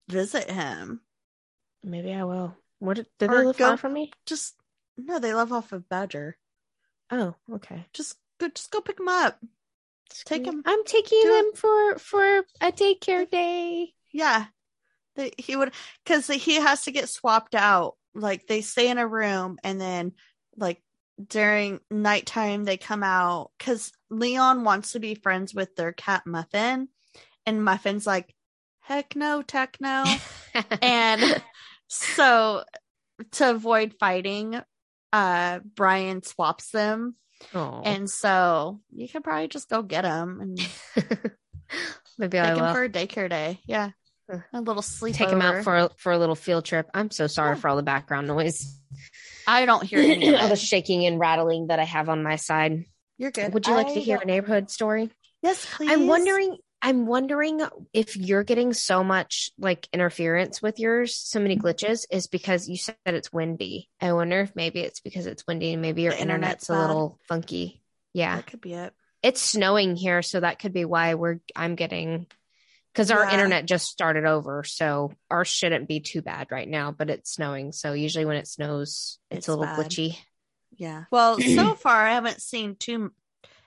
visit him. Maybe I will. What do they Or live go- far from me? Just no, they live off of Badger. Oh, okay. Just go, just go pick him up. Take him. I'm taking do them for for a daycare day. Yeah, they, he would because he has to get swapped out. Like they stay in a room and then like during nighttime they come out because Leon wants to be friends with their cat Muffin, and Muffin's like, heck no, techno. <laughs> and so to avoid fighting, uh, Brian swaps them, oh, and so you could probably just go get them and <laughs> maybe I will for a daycare day. Yeah, a little sleep. take him out for a, for a little field trip. I'm so sorry Yeah. for all the background noise, I don't hear any <laughs> all of the shaking and rattling that I have on my side. You're good. Would you like I to hear a don't- neighborhood story? Yes, please. I'm wondering. I'm wondering if you're getting so much like interference with yours, so many Mm-hmm. glitches, is because you said it's windy. I wonder if maybe it's because it's windy and maybe your The internet's internet's a little funky. Yeah. that could be it. it's snowing here, so that could be why we're I'm getting because our Yeah. internet just started over, so ours shouldn't be too bad right now, but it's snowing. So usually when it snows, it's, It's a little bad. glitchy. Yeah. Well, so <clears throat> far I haven't seen too.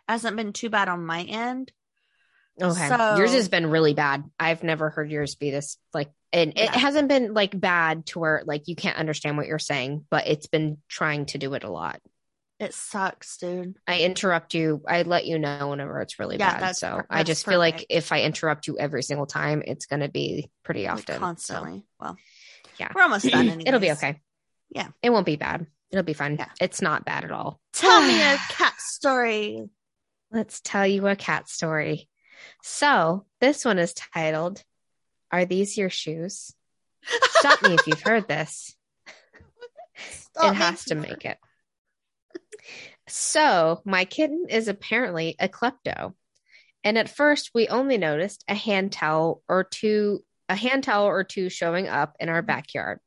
Hasn't been too bad on my end. Okay. So- yours has been really bad. I've never heard yours be this like and it hasn't been like bad to where like you can't understand what you're saying, but it's been trying to do it a lot. It sucks, dude. I interrupt you. I let you know whenever it's really Yeah, bad. So per- I just feel like if I interrupt you every single time, it's going to be pretty Like, often. So, constantly. Well, Yeah. we're almost done. Anyways. <clears throat> It'll be okay. Yeah. It won't be bad. It'll be fun. Yeah. It's not bad at all. Tell me a <sighs> cat story. Let's tell you a cat story. So this one is titled, Are These Your Shoes? Stop me if you've heard this. Stop it has to make it. So, my kitten is apparently a klepto. And at first, we only noticed a hand towel or two, a hand towel or two showing up in our backyard.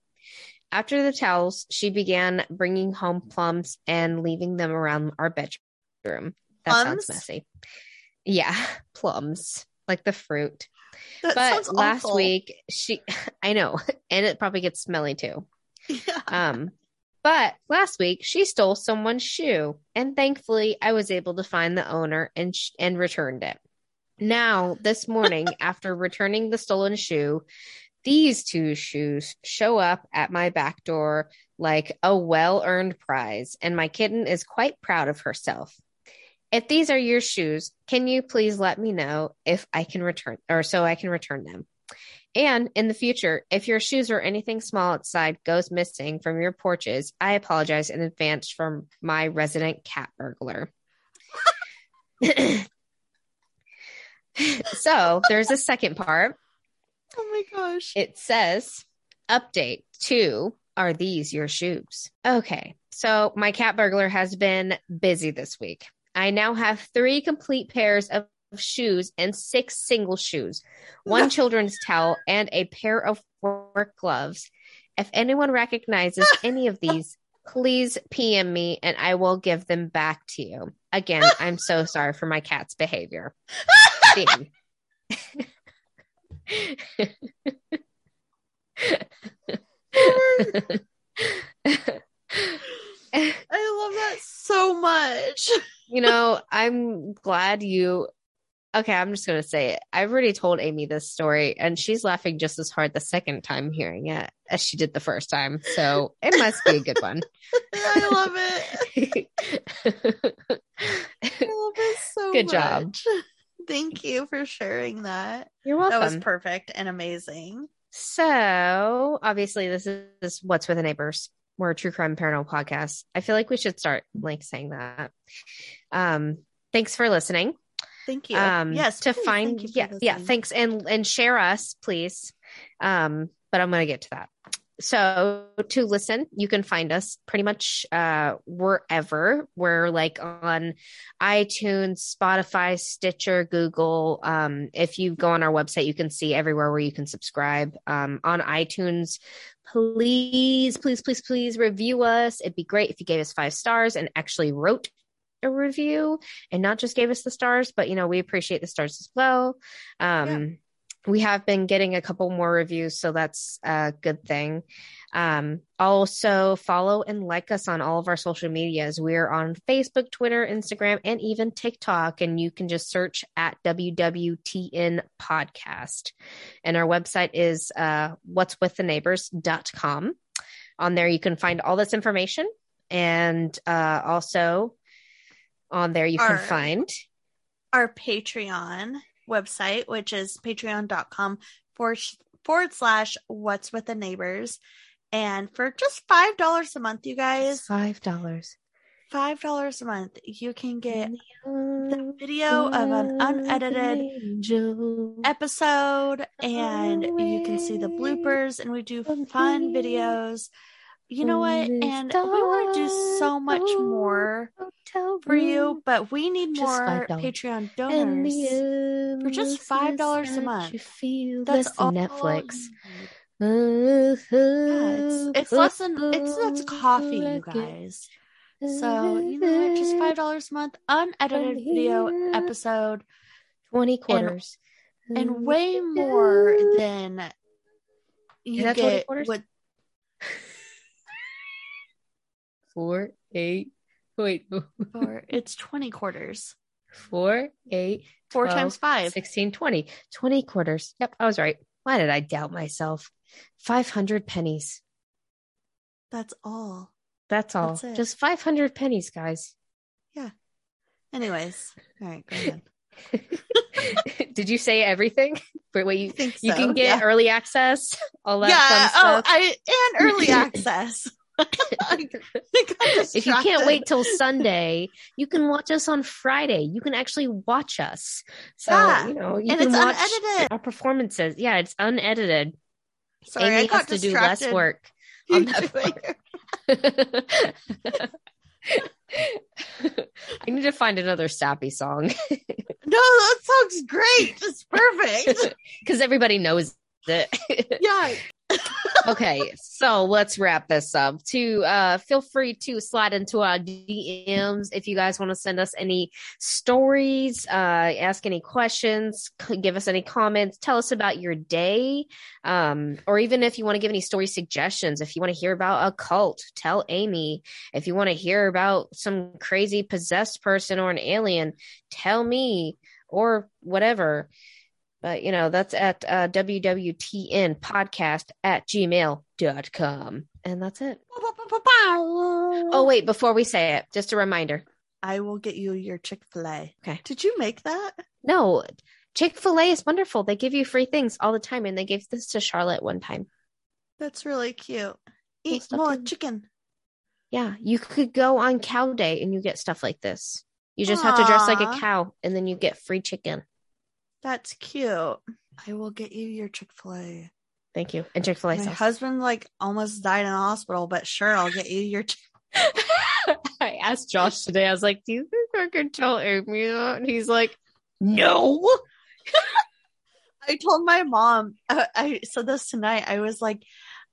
After the towels, she began bringing home plums and leaving them around our bedroom. That Plums? sounds messy. Yeah, <laughs> plums, like the fruit. That but last awful. week, she, <laughs> I know, <laughs> and it probably gets smelly too. Yeah. Um, but last week she stole someone's shoe, and thankfully I was able to find the owner and sh- and returned it. Now, this morning, after returning the stolen shoe, these two shoes show up at my back door like a well-earned prize, and my kitten is quite proud of herself. If these are your shoes, can you please let me know if I can return or so I can return them? And in the future, if your shoes or anything small outside goes missing from your porches, I apologize in advance from my resident cat burglar. <laughs> so there's a second part. Oh my gosh. It says, update two. Are these your shoes? Okay. So my cat burglar has been busy this week. I now have three complete pairs of shoes and six single shoes, one <laughs> children's towel, and a pair of work gloves. If anyone recognizes <laughs> any of these, please PM me and I will give them back to you. Again, <laughs> I'm so sorry for my cat's behavior. I love that so much. <laughs> you know, I'm glad you. Okay, I'm just going to say it. I've already told Amy this story, and she's laughing just as hard the second time hearing it as she did the first time. So it must be a good one. <laughs> I love it. <laughs> I love it so Good job. Thank you for sharing that. You're welcome. That was perfect and amazing. So obviously, this is what's with the neighbors. A true crime paranormal podcast. I feel like we should start like saying that. Um, thanks for listening. Thank you. Um, yes, to please, find thank you for yeah yeah thanks and and share us please. Um, but I'm gonna get to that. So to listen, you can find us pretty much uh wherever. We're like on iTunes, Spotify, Stitcher, Google. Um, if you go on our website, you can see everywhere where you can subscribe. Um, on iTunes, please, please, please, please review us. It'd be great if you gave us five stars and actually wrote a review and not just gave us the stars, but you know, we appreciate the stars as well. Um, we have been getting a couple more reviews, so that's a good thing. Um, also follow and like us on all of our social medias. We're on Facebook, Twitter, Instagram, and even TikTok. And you can just search at WWTN podcast. And our website is uh, what's with the neighbors.com. On there, you can find all this information. And uh, also on there, you Our- can find Our Patreon website, which is patreon.com forward, forward slash what's with the neighbors. And for just $5 a month, you guys, $5. $5 a month, you can get the video of an unedited episode and you can see the bloopers and we do fun videos. You know what? And we want to do so much more for you, but we need more Patreon donors. for just $5 a month. That's all Netflix. Yeah, it's, it's less than it's that's coffee, you guys. So you know what? Just five dollars a month, unedited video episode, Twenty quarters. and way more than you that 20 get quarters? with four, eight. Wait, or <laughs> it's twenty quarters. four, eight, Four 12, times five. 16, 20. 20 quarters. Yep, I was right. Why did I doubt myself? 500 pennies. That's all. That's all. That's. Just 500 pennies, guys. Yeah. Anyways, all right, go ahead. <laughs> Did you say everything? <laughs> But wait, you, think you can get yeah. early access, all that yeah. Oh. I and early access. <laughs> If you can't wait till Sunday, <laughs> you can watch us on Friday. You can actually watch us. So, Yeah, you know, you and can it's watch unedited. our performances. Yeah, it's unedited. Sorry, I Amy got has to do less distracted. work on that <laughs> I need to find another sappy song No, that sounds great. It's perfect. because everybody knows it. yeah. <laughs> okay, so let's wrap this up. To uh, feel free to slide into our DMs if you guys want to send us any stories, uh, ask any questions, give us any comments, tell us about your day, um, or even if you want to give any story suggestions. If you want to hear about a cult, tell Amy. If you want to hear about some crazy possessed person or an alien, tell me or whatever. But you know, that's at uh, WWTN podcast at gmail.com. And that's it. Oh, wait, before we say it, just a reminder. I will get you your Chick fil A. Okay. Did you make that? No, Chick fil A is wonderful. They give you free things all the time. And they gave this to Charlotte one time. That's really cute. Eat more in- chicken. Yeah, you could go on cow day and you get stuff like this. You just have to dress like a cow and then you get free chicken. That's cute. I will get you your Chick fil A. Thank you. And Chick fil A My sauce. husband like almost died in the hospital, but sure, I'll get you your. Chick- <laughs> I asked Josh today, I was like, Do you think I could tell Amy that? And he's like, No. <laughs> I told my mom. Uh, I said this tonight. I was like,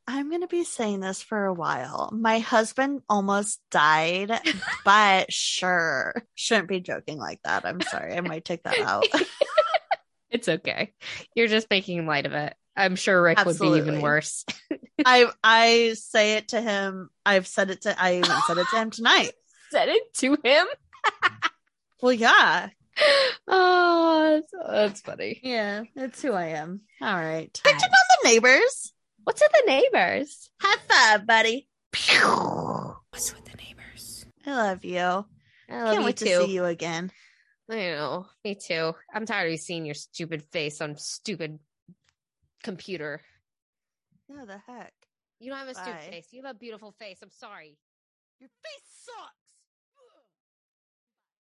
I'm gonna be saying this for a while. My husband almost died, <laughs> but sure, shouldn't be joking like that. I'm sorry. I might take that out. It's okay. You're just making light of it. I'm sure Rick would be even worse. <laughs> I I say it to him. I've said it to I even said it to him tonight. <laughs> Said it to him. <laughs> Well, yeah. Oh, that's, that's funny. Yeah, that's who I am. All right. Picked up on the neighbors. What's in the neighbors? High five, buddy. Pew. What's with the neighbors? I love you. I love Can't you wait too. to see you again. I know. Me too. I'm tired of seeing your stupid face on stupid computer. No, the heck. You don't have a stupid face. You have a beautiful face. I'm sorry. Your face sucks.